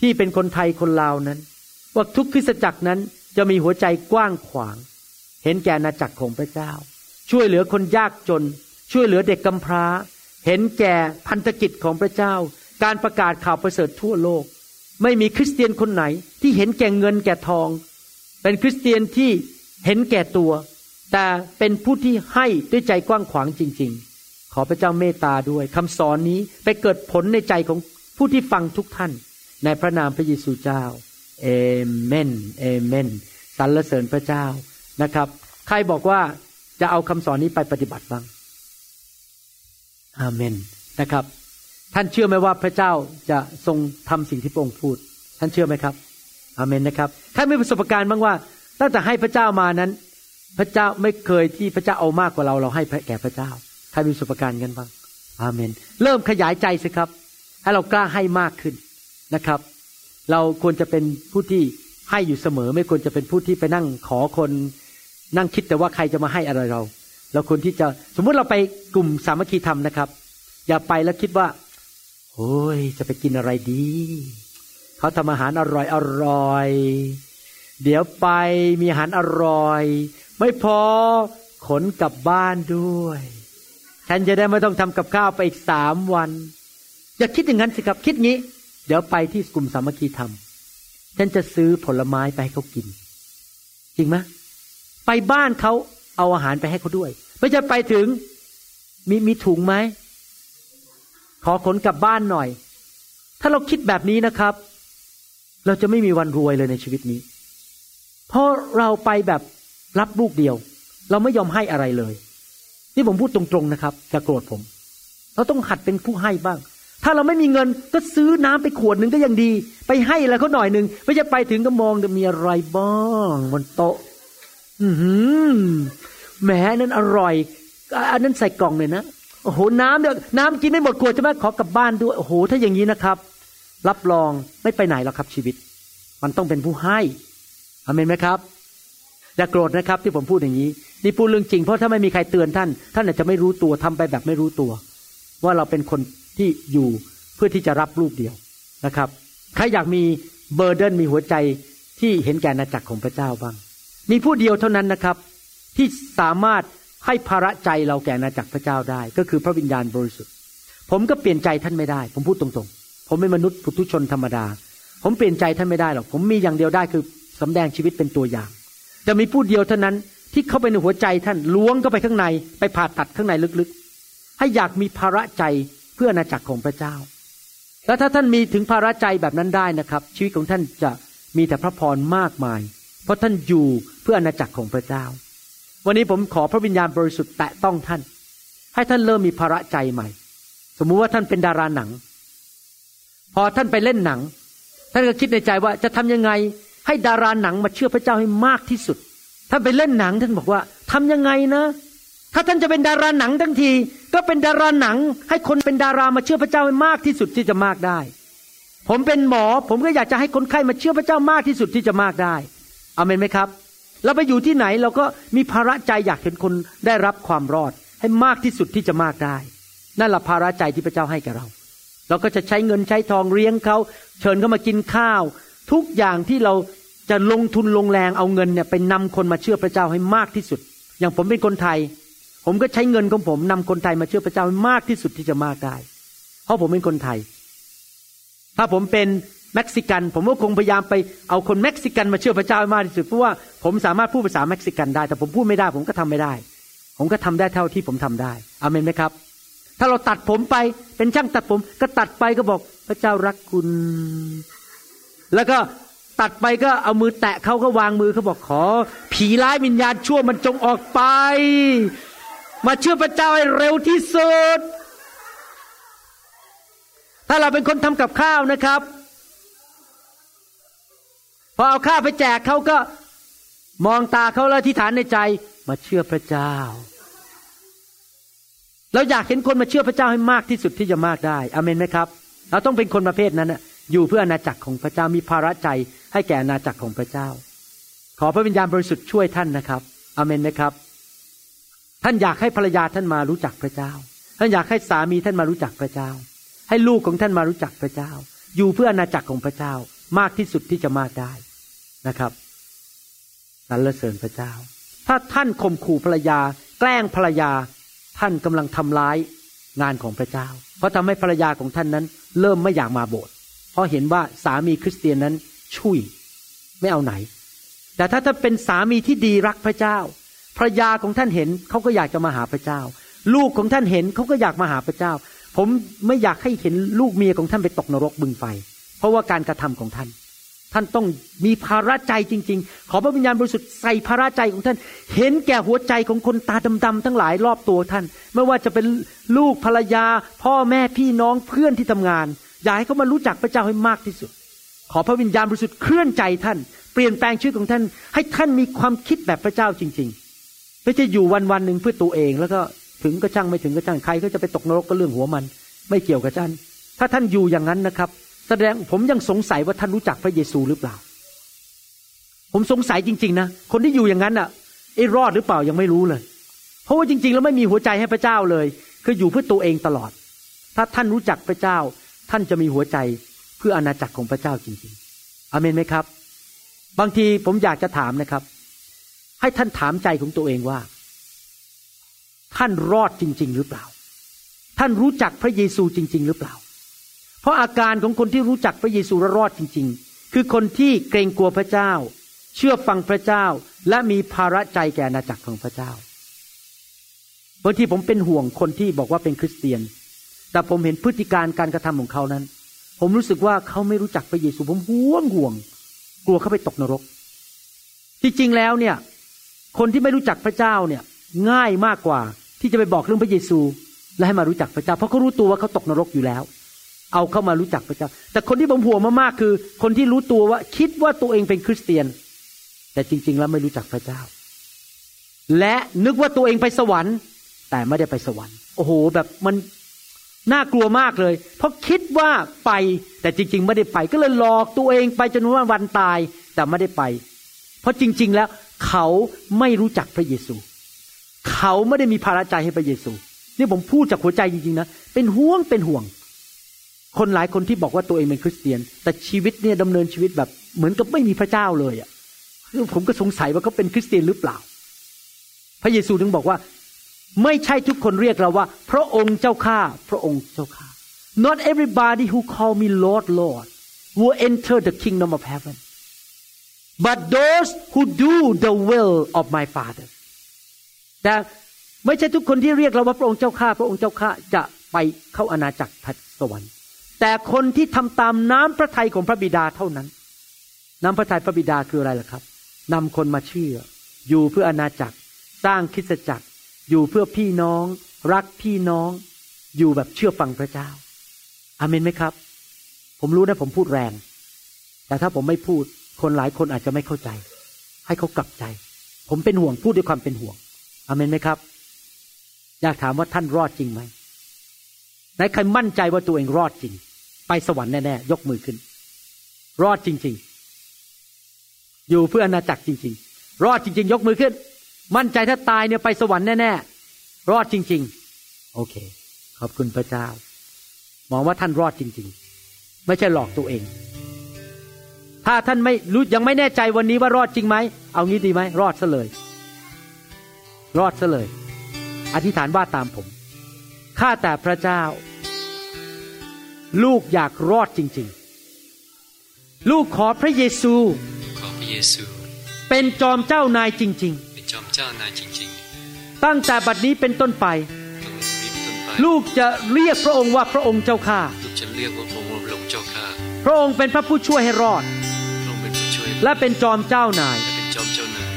ที่เป็นคนไทยคนลาวนั้น ว่าทุกคริสตจักรนั้นจะมีหัวใจกว้างขวาง เห็นแก่นาจักรของพระเจ้า ช่วยเหลือคนยากจน ช่วยเหลือเด็กกำพร้า เห็นแก่พันธกิจของพระเจ้า การประกาศข่าวประเสริฐทั่วโลก ไม่มีคริสเตียนคนไหนที่เห็นแก่เงินแก่ทอง เป็นคริสเตียนที่เห็นแก่ตัว แต่เป็นผู้ที่ให้ด้วยใจกว้างขวางจริง ๆ ขอพระเจ้าเมตตาด้วยคำสอนนี้ไปเกิดผลในใจของผู้ที่ฟังทุกท่าน ในพระนามพระเยซูเจ้าเอเมนเอเมนสรรเสริญพระเจ้านะครับ ใครบอกว่าจะเอาคำสอนนี้ไปปฏิบัติบ้างอาเมนนะครับ ท่านเชื่อไหมว่าพระเจ้าจะทรงทำสิ่งที่พระองค์พูด ท่านเชื่อไหมครับอาเมนนะครับท่านมีประสบการณ์บ้างว่าตั้งแต่ให้พระเจ้ามานั้น พระเจ้าไม่เคยที่พระเจ้าเอามากกว่าเราเราให้แก่พระเจ้า ใครมีประสบการณ์กันบ้าง อาเมน เริ่มขยายใจสิครับ ให้เรากล้าให้มากขึ้นนะครับ เราควรจะเป็นผู้ที่ให้อยู่เสมอ ไม่ควรจะเป็นผู้ที่ไปนั่งขอคนนั่งคิดแต่ว่าใครจะมาให้อะไรเรา เราควรที่จะสมมุติเราไปกลุ่มสามัคคีธรรมนะครับ อย่าไปแล้วคิดว่าโอ้ยจะไปกินอะไรดี เขาทำอาหารอร่อยอร่อย เดี๋ยวไปมีอาหารอร่อย ไม่พอขนกลับบ้านด้วย ฉันจะได้ไม่ต้องทำกับข้าวไปอีกสามวัน อย่าคิดอย่างนั้นสิครับคิดงี้ เดี๋ยวไปที่กลุ่มสามัคคีธรรมฉันจะซื้อผลไม้ไปให้เขากิน จริงไหมไปบ้านเขาเอาอาหารไปให้เขาด้วย ไม่ใช่ไปถึง มีมีถุงไหมขอขนกลับบ้านหน่อย ถ้าเราคิดแบบนี้นะครับ เราจะไม่มีวันรวยเลยในชีวิตนี้ เพราะเราไปแบบรับลูกเดียว เราไม่ยอมให้อะไรเลย นี่ผมพูดตรงๆนะครับจะโกรธผม เราต้องหัดเป็นผู้ให้บ้าง ถ้าเราไม่มีเงินก็ซื้อน้ำไปขวดหนึ่งก็ยังดี ไปให้แล้วเขาหน่อยหนึ่งไม่จะไปถึงก็มองจะมีอะไรบ้างบนโต๊ะ อือหือแหมนั้นอร่อย อันนั้นใส่กล่องเลยนะโอ้โหน้ำเดี๋ยวน้ำกินไม่หมดขวดใช่ไหมขอกลับบ้านด้วยโอ้โห ถ้าอย่างนี้นะครับ รับรองไม่ไปไหนหรอกครับชีวิต มันต้องเป็นผู้ให้อเมนไหมครับ อย่าโกรธนะครับที่ผมพูดอย่างนี้ นี่พูดเรื่องจริง เพราะถ้าไม่มีใครเตือนท่าน ท่านอาจจะไม่รู้ตัวทำไปแบบไม่รู้ตัว ว่าเราเป็นคนที่อยู่เพื่อที่จะรับลูกเดียวนะครับ ใครอยากมีเบอร์เดนมีหัวใจที่เห็นแก่นาจักรของพระเจ้าบ้าง มีผู้เดียวเท่านั้นนะครับ ที่สามารถให้ภาระใจเราแก่นาจักรพระเจ้าได้ ก็คือพระวิญญาณบริสุทธิ์ ผมก็เปลี่ยนใจท่านไม่ได้ ผมพูดตรงๆ ผมเป็นมนุษย์ปุถุชนธรรมดา ผมเปลี่ยนใจท่านไม่ได้หรอก ผมมีอย่างเดียวได้คือสำแดงชีวิตเป็นตัวอย่าง จะมีผู้เดียวเท่านั้น ที่เข้าไปในหัวใจท่านล้วงเข้าไปข้างใน ไปผ่าตัดข้างในลึกๆ ให้อยากมีภาระใจเพื่ออาณาจักรของพระเจ้า แล้วถ้าท่านมีถึงภาระใจแบบนั้นได้นะครับ ชีวิตของท่านจะมีแต่พระพรมากมาย เพราะท่านอยู่เพื่ออาณาจักรของพระเจ้า วันนี้ผมขอพระวิญญาณบริสุทธิ์แตะต้องท่าน ให้ท่านเริ่มมีภาระใจใหม่ สมมุติว่าท่านเป็นดาราหนัง พอท่านไปเล่นหนัง ท่านก็คิดในใจว่าจะทำยังไงให้ดาราหนังมาเชื่อพระเจ้าให้มากที่สุด ถ้าไปเล่นหนังท่านบอกว่าทำยังไงนะ ถ้าท่านจะเป็นดาราหนังทั้งที ก็เป็นดาราหนัง ให้คนเป็นดารามาเชื่อพระเจ้าให้มากที่สุดที่จะมากได้ ผมเป็นหมอ ผมก็อยากจะให้คนไข้มาเชื่อพระเจ้ามากที่สุดที่จะมากได้อเมนไหมครับ เราไปอยู่ที่ไหนเราก็มีภาระใจอยากเห็นคนได้รับความรอด ให้มากที่สุดที่จะมากได้ นั่นแหละภาระใจที่พระเจ้าให้กับเรา เราก็จะใช้เงินใช้ทองเลี้ยงเขาเชิญเขามากินข้าว ทุกอย่างที่เรา จะลงทุนลงแรงเอาเงินเนี่ยไปนำคนมาเชื่อพระเจ้าให้มากที่สุด อย่างผมเป็นคนไทย ผมก็ใช้เงินของผมนำคนไทยมาเชื่อพระเจ้าให้มากที่สุดที่จะมากได้ เพราะผมเป็นคนไทย ถ้าผมเป็นเม็กซิกัน ผมก็คงพยายามไปเอาคนเม็กซิกันมาเชื่อพระเจ้าให้มากที่สุดเพราะว่าผมสามารถพูดภาษาเม็กซิกันได้ แต่ผมพูดไม่ได้ ผมก็ทำไม่ได้ ผมก็ทำได้เท่าที่ผมทำได้อเมนไหมครับ ถ้าเราตัดผมไปเป็นช่างตัดผมก็ตัดไปก็บอกพระเจ้ารักคุณ แล้วก็ ตัดไปก็เอามือแตะเขาก็วางมือเขาบอกขอ ผีร้ายวิญญาณชั่วมันจงออกไป มาเชื่อพระเจ้าให้เร็วที่สุด ถ้าเราเป็นคนทำกับข้าวนะครับ พอเอาข้าวไปแจกเขาก็มองตาเขาแล้วที่ฐานในใจ มาเชื่อพระเจ้า เราอยากเห็นคนมาเชื่อพระเจ้าให้มากที่สุดที่จะมากได้อเมนไหมครับ เราต้องเป็นคนประเภทนั้นนะอยู่เพื่ออาณาจักรของพระเจ้ามีภาระใจ ให้แก่อาณาจักรของพระเจ้า ขอพระวิญญาณบริสุทธิ์ช่วยท่านนะครับอเมนไหมครับ ท่านอยากให้ภรรยาท่านมารู้จักพระเจ้า ท่านอยากให้สามีท่านมารู้จักพระเจ้า ให้ลูกของท่านมารู้จักพระเจ้า อยู่เพื่ออาณาจักรของพระเจ้ามากที่สุดที่จะมากได้นะครับสรรเสริญพระเจ้า ถ้าท่านข่มขู่ภรรยา แกล้งภรรยา ท่านกำลังทำร้ายงานของพระเจ้า เพราะทำให้ภรรยาของท่านนั้น เริ่มไม่อยากมาโบสถ์เพราะเห็นว่าสามีคริสเตียนนั้น ชุยไม่เอาไหน แต่ถ้าท่านเป็นสามีที่ดีรักพระเจ้าภรรยาของท่านเห็นเขาก็อยากจะมาหาพระเจ้า ลูกของท่านเห็นเขาก็อยากมาหาพระเจ้า ผมไม่อยากให้เห็นลูกเมียของท่านไปตกนรกบึงไฟ เพราะว่าการกระทำของท่าน ท่านต้องมีภาระใจจริง ๆ ขอพระวิญญาณบริสุทธิ์ใส่ภาระใจของท่าน เห็นแก่หัวใจของคนตาดำๆทั้งหลายรอบตัวท่าน ไม่ว่าจะเป็นลูกภรรยา พ่อแม่พี่น้องเพื่อนที่ทำงาน อยากให้เขามารู้จักพระเจ้าให้มากที่สุด ขอพระวิญญาณบริสุทธิ์เคลื่อนใจท่าน เปลี่ยนแปลงชีวิตของท่าน ให้ท่านมีความคิดแบบพระเจ้าจริง ๆ ไม่ใช่อยู่วันวันหนึ่งเพื่อตัวเอง แล้วก็ถึงก็ช่างไม่ถึงก็ช่างใครก็จะไปตกนรกก็เรื่องหัวมัน ไม่เกี่ยวกับท่าน ถ้าท่านอยู่อย่างนั้นนะครับ แสดงผมยังสงสัยว่าท่านรู้จักพระเยซูหรือเปล่า ผมสงสัยจริง ๆ นะ คนที่อยู่อย่างนั้นอะไอ้รอดหรือเปล่ายังไม่รู้เลย เพราะว่าจริง ๆ แล้วไม่มีหัวใจให้พระเจ้าเลย คืออยู่เพื่อตัวเองตลอด ถ้าท่านรู้จักพระเจ้า ท่านจะมีหัวใจ เพื่ออาณาจักรของพระเจ้าจริงๆอเมนไหมครับ บางทีผมอยากจะถามนะครับ ให้ท่านถามใจของตัวเองว่า ท่านรอดจริง ๆ หรือเปล่า ท่านรู้จักพระเยซูจริง ๆ หรือเปล่า เพราะอาการของคนที่รู้จักพระเยซูและรอดจริง ๆ คือคนที่เกรงกลัวพระเจ้า เชื่อฟังพระเจ้าและมีภาระใจแก่อาณาจักรของพระเจ้าบางทีผมเป็นห่วงคนที่บอกว่าเป็นคริสเตียน แต่ผมเห็นพฤติการการกระทำของเขานั้น ผมรู้สึกว่าเขาไม่รู้จักพระเยซูผมห่วงห่วง กลัวเขาไปตกนรกที่จริงแล้วเนี่ย คนที่ไม่รู้จักพระเจ้าเนี่ย ง่ายมากกว่า ที่จะไปบอกเรื่องพระเยซู และให้มารู้จักพระเจ้า เพราะเขารู้ตัวว่าเขาตกนรกอยู่แล้ว เอาเข้ามารู้จักพระเจ้า แต่คนที่ผมห่วงมากๆคือ คนที่รู้ตัวว่าคิดว่าตัวเองเป็นคริสเตียน แต่จริง ๆ แล้วไม่รู้จักพระเจ้า และนึกว่าตัวเองไปสวรรค์ แต่ไม่ได้ไปสวรรค์ โอ้โห แบบมัน น่ากลัวมากเลย เพราะคิดว่าไปแต่จริง ๆ ไม่ได้ไป ก็เลยหลอกตัวเองไปจนว่าวันตายแต่ไม่ได้ไป เพราะจริง ๆ แล้วเขาไม่รู้จักพระเยซู เขาไม่ได้มีภาระใจให้พระเยซู นี่ผมพูดจากหัวใจจริงๆนะเป็นห่วงเป็นห่วง คนหลายคนที่บอกว่าตัวเองเป็นคริสเตียน แต่ชีวิตเนี่ยดำเนินชีวิตแบบเหมือนกับไม่มีพระเจ้าเลยอะผมก็สงสัยว่าเขาเป็นคริสเตียนหรือเปล่า พระเยซูถึงบอกว่า ไม่ใช่ทุกคนเรียกเราว่า พระองค์เจ้าข้าพระองค์เจ้าข้า not everybody who call me Lord Lord will enter the kingdom of heaven but those who do the will of my Father แต่ไม่ใช่ทุกคนที่เรียกเราว่าพระองค์เจ้าข้าพระองค์เจ้าข้าจะไปเข้าอาณาจักรสวรรค์แต่คนที่ทำตามน้ำพระทัยของพระบิดาเท่านั้น น้ำพระทัยพระบิดาคืออะไรล่ะครับนำคนมาเชื่อ อยู่เพื่ออาณาจักร สร้างคริสตจักร อยู่เพื่อพี่น้อง รักพี่น้อง อยู่แบบเชื่อฟังพระเจ้าอาเมนไหมครับ ผมรู้นะผมพูดแรง แต่ถ้าผมไม่พูดคนหลายคนอาจจะไม่เข้าใจ ให้เขากลับใจ ผมเป็นห่วงพูดด้วยความเป็นห่วงอาเมนไหมครับ อยากถามว่าท่านรอดจริงไหมไหนใครมั่นใจว่าตัวเองรอดจริง ไปสวรรค์แน่ๆยกมือขึ้น รอดจริง ๆ อยู่เพื่ออาณาจักรจริง ๆ รอดจริง ๆ ยกมือขึ้น มั่นใจถ้าตายเนี่ยไปสวรรค์แน่ๆ รอดจริง ๆ โอเค ขอบคุณพระเจ้า มองว่าท่านรอดจริง ๆ ไม่ใช่หลอกตัวเอง ถ้าท่านไม่รู้ยังไม่แน่ใจวันนี้ว่ารอดจริงไหม เอางี้ดีไหม รอดซะเลย รอดซะเลย อธิษฐานว่าตามผม ข้าแต่พระเจ้า ลูกอยากรอดจริง ๆ ลูกขอพระเยซู ขอพระเยซู เป็นจอมเจ้านายจริงเป็น จอมเจ้านายจริงๆ ตั้งแต่บัดนี้เป็นต้นไปๆตั้งแต่นี้เป็นต้นไป ลูกจะเรียกพระองค์ว่าพระองค์เจ้าข้าลูกจะเรียกว่าพระองค์ว่าพระองค์เจ้าข้าพระองค์เป็นพระผู้ช่วยให้รอด พระองค์เป็นผู้ช่วย และเป็นจอมเจ้านาย และเป็นจอมเจ้านาย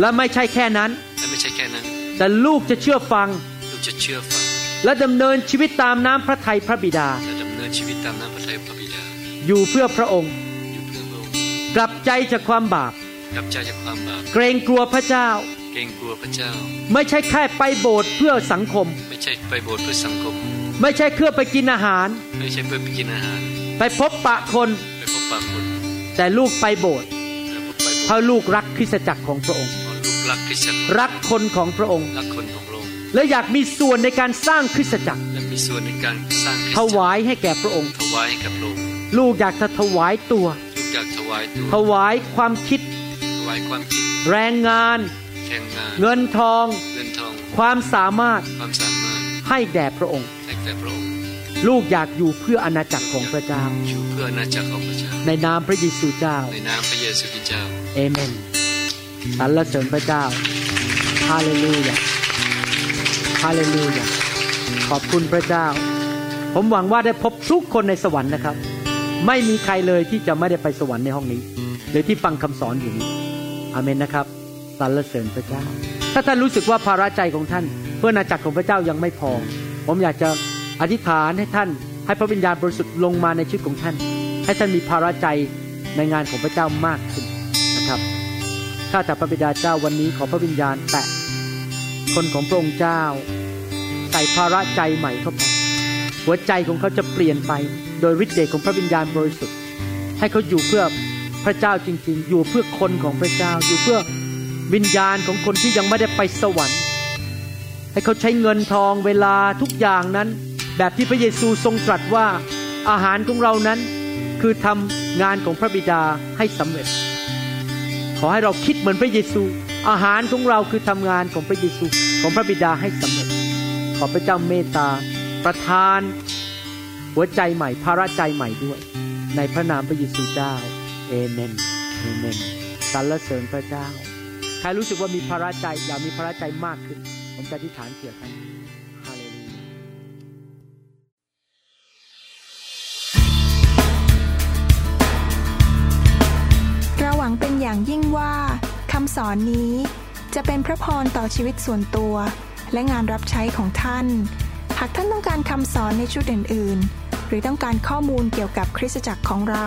และไม่ใช่แค่นั้น และไม่ใช่แค่นั้น แต่ลูกจะเชื่อฟัง ลูกจะเชื่อฟัง และดำเนินชีวิตตามน้ำพระทัยพระบิดา และดำเนินชีวิตตามน้ำพระทัยพระบิดา อยู่เพื่อพระองค์ อยู่เพื่อพระองค์ กลับใจจากความบาป กลับใจจากความบาปเกรงกลัวพระเจ้า เกรงกลัวพระเจ้า ไม่ใช่แค่ไปโบสถ์เพื่อสังคม ไม่ใช่ไปโบสถ์เพื่อสังคม ไม่ใช่เพื่อไปกินอาหาร ไม่ใช่เพื่อไปกินอาหาร ไปพบปะคนไปพบปะคน แต่ลูกไปโบสถ์และพบไปโบสถ์เพราะลูกรักคริสตจักรของพระองค์เพราะลูกรักคริสตจักรรักคนของพระองค์รักคนของพระองค์และอยากมีส่วนในการสร้างคริสตจักรและมีส่วนในการสร้างคริสถตจักรวายให้แก่พระองค์ถวายให้กับพระองค์ลูกอยากจะถวายตัวลูกอยากถวายตัวถวายความคิดถ วายความคิด แรงงานแข่งงานเงินทองเงินทองความสามารถความสามารถ ให้แด่พระองค์ให้แก่พระองค์ลูกอยากอยู่เพื่ออาณาจักรของพระเจ้าอยู่เพื่ออาณาจักรของพระเจ้า ในนามพระเยซูเจ้า ในนามพระเยซูคริสต์เจ้า เอเมนสรรเสริญพระเจ้า ฮาเลลูยา ฮาเลลูยา ขอบคุณพระเจ้า ผมหวังว่าได้พบทุกคนในสวรรค์นะครับ ไม่มีใครเลยที่จะไม่ได้ไปสวรรค์ในห้องนี้ หรือที่ฟังคำสอนอยู่นี้ อาเมนนะครับสรรเสริญพระเจ้า ถ้าท่านรู้สึกว่าภาระใจของท่าน เพื่ออาณาจักรของพระเจ้ายังไม่พอ ผมอยากจะอธิษฐานให้ท่าน ให้พระวิญญาณบริสุทธิ์ลงมาในชีวิตของท่าน ให้ท่านมีภาระใจในงานของพระเจ้ามากขึ้นนะครับข้าแต่พระบิดาเจ้าวันนี้ขอพระวิญญาณแตะคนของพระองค์เจ้าใส่ภาระใจใหม่เข้าไปหัวใจของเขาจะเปลี่ยนไป โดยฤทธิ์เดชของพระวิญญาณบริสุทธิ์ ให้เขาอยู่เพื่อ พระเจ้าจริงๆ อยู่เพื่อคนของพระเจ้า อยู่เพื่อวิญญาณของคนที่ยังไม่ได้ไปสวรรค์ ให้เขาใช้เงินทองเวลาทุกอย่างนั้น แบบที่พระเยซูทรงตรัสว่าอาหารของเรานั้นคือทำงานของพระบิดาให้สำเร็จ ขอให้เราคิดเหมือนพระเยซู อาหารของเราคือทำงานของพระเยซูของพระบิดาให้สำเร็จ ขอพระเจ้าเมตตา ประทาน หัวใจใหม่ภาระใจใหม่ด้วย ในพระนามพระเยซูเจ้า เอเมนเอเมนสรรเสริญพระเจ้า ใครรู้สึกว่ามีภาระใจอยากมีภาระใจมากขึ้น ผมจะอธิษฐานเกี่ยวกันฮาเลลูยาเราหวังเป็นอย่างยิ่งว่าคำสอนนี้จะเป็นพระพรต่อชีวิตส่วนตัว และงานรับใช้ของท่าน หากท่านต้องการคำสอนในชุดอื่น ๆ หรือต้องการข้อมูลเกี่ยวกับคริสตจักรของเรา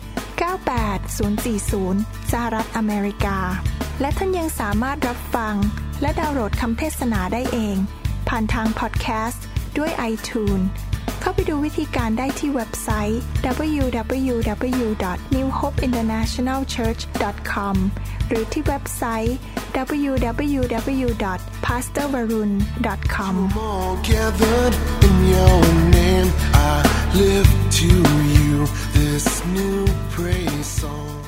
98040 สหรัฐอเมริกา และท่านยังสามารถรับฟัง และดาวน์โหลดคำเทศนาได้เอง ผ่านทางพอดแคสต์ด้วย iTunes เข้าไปดูวิธีการได้ที่เว็บไซต์ www.newhopeinternationalchurch.com หรือที่เว็บไซต์ www.pastorvarun.com this new praise song.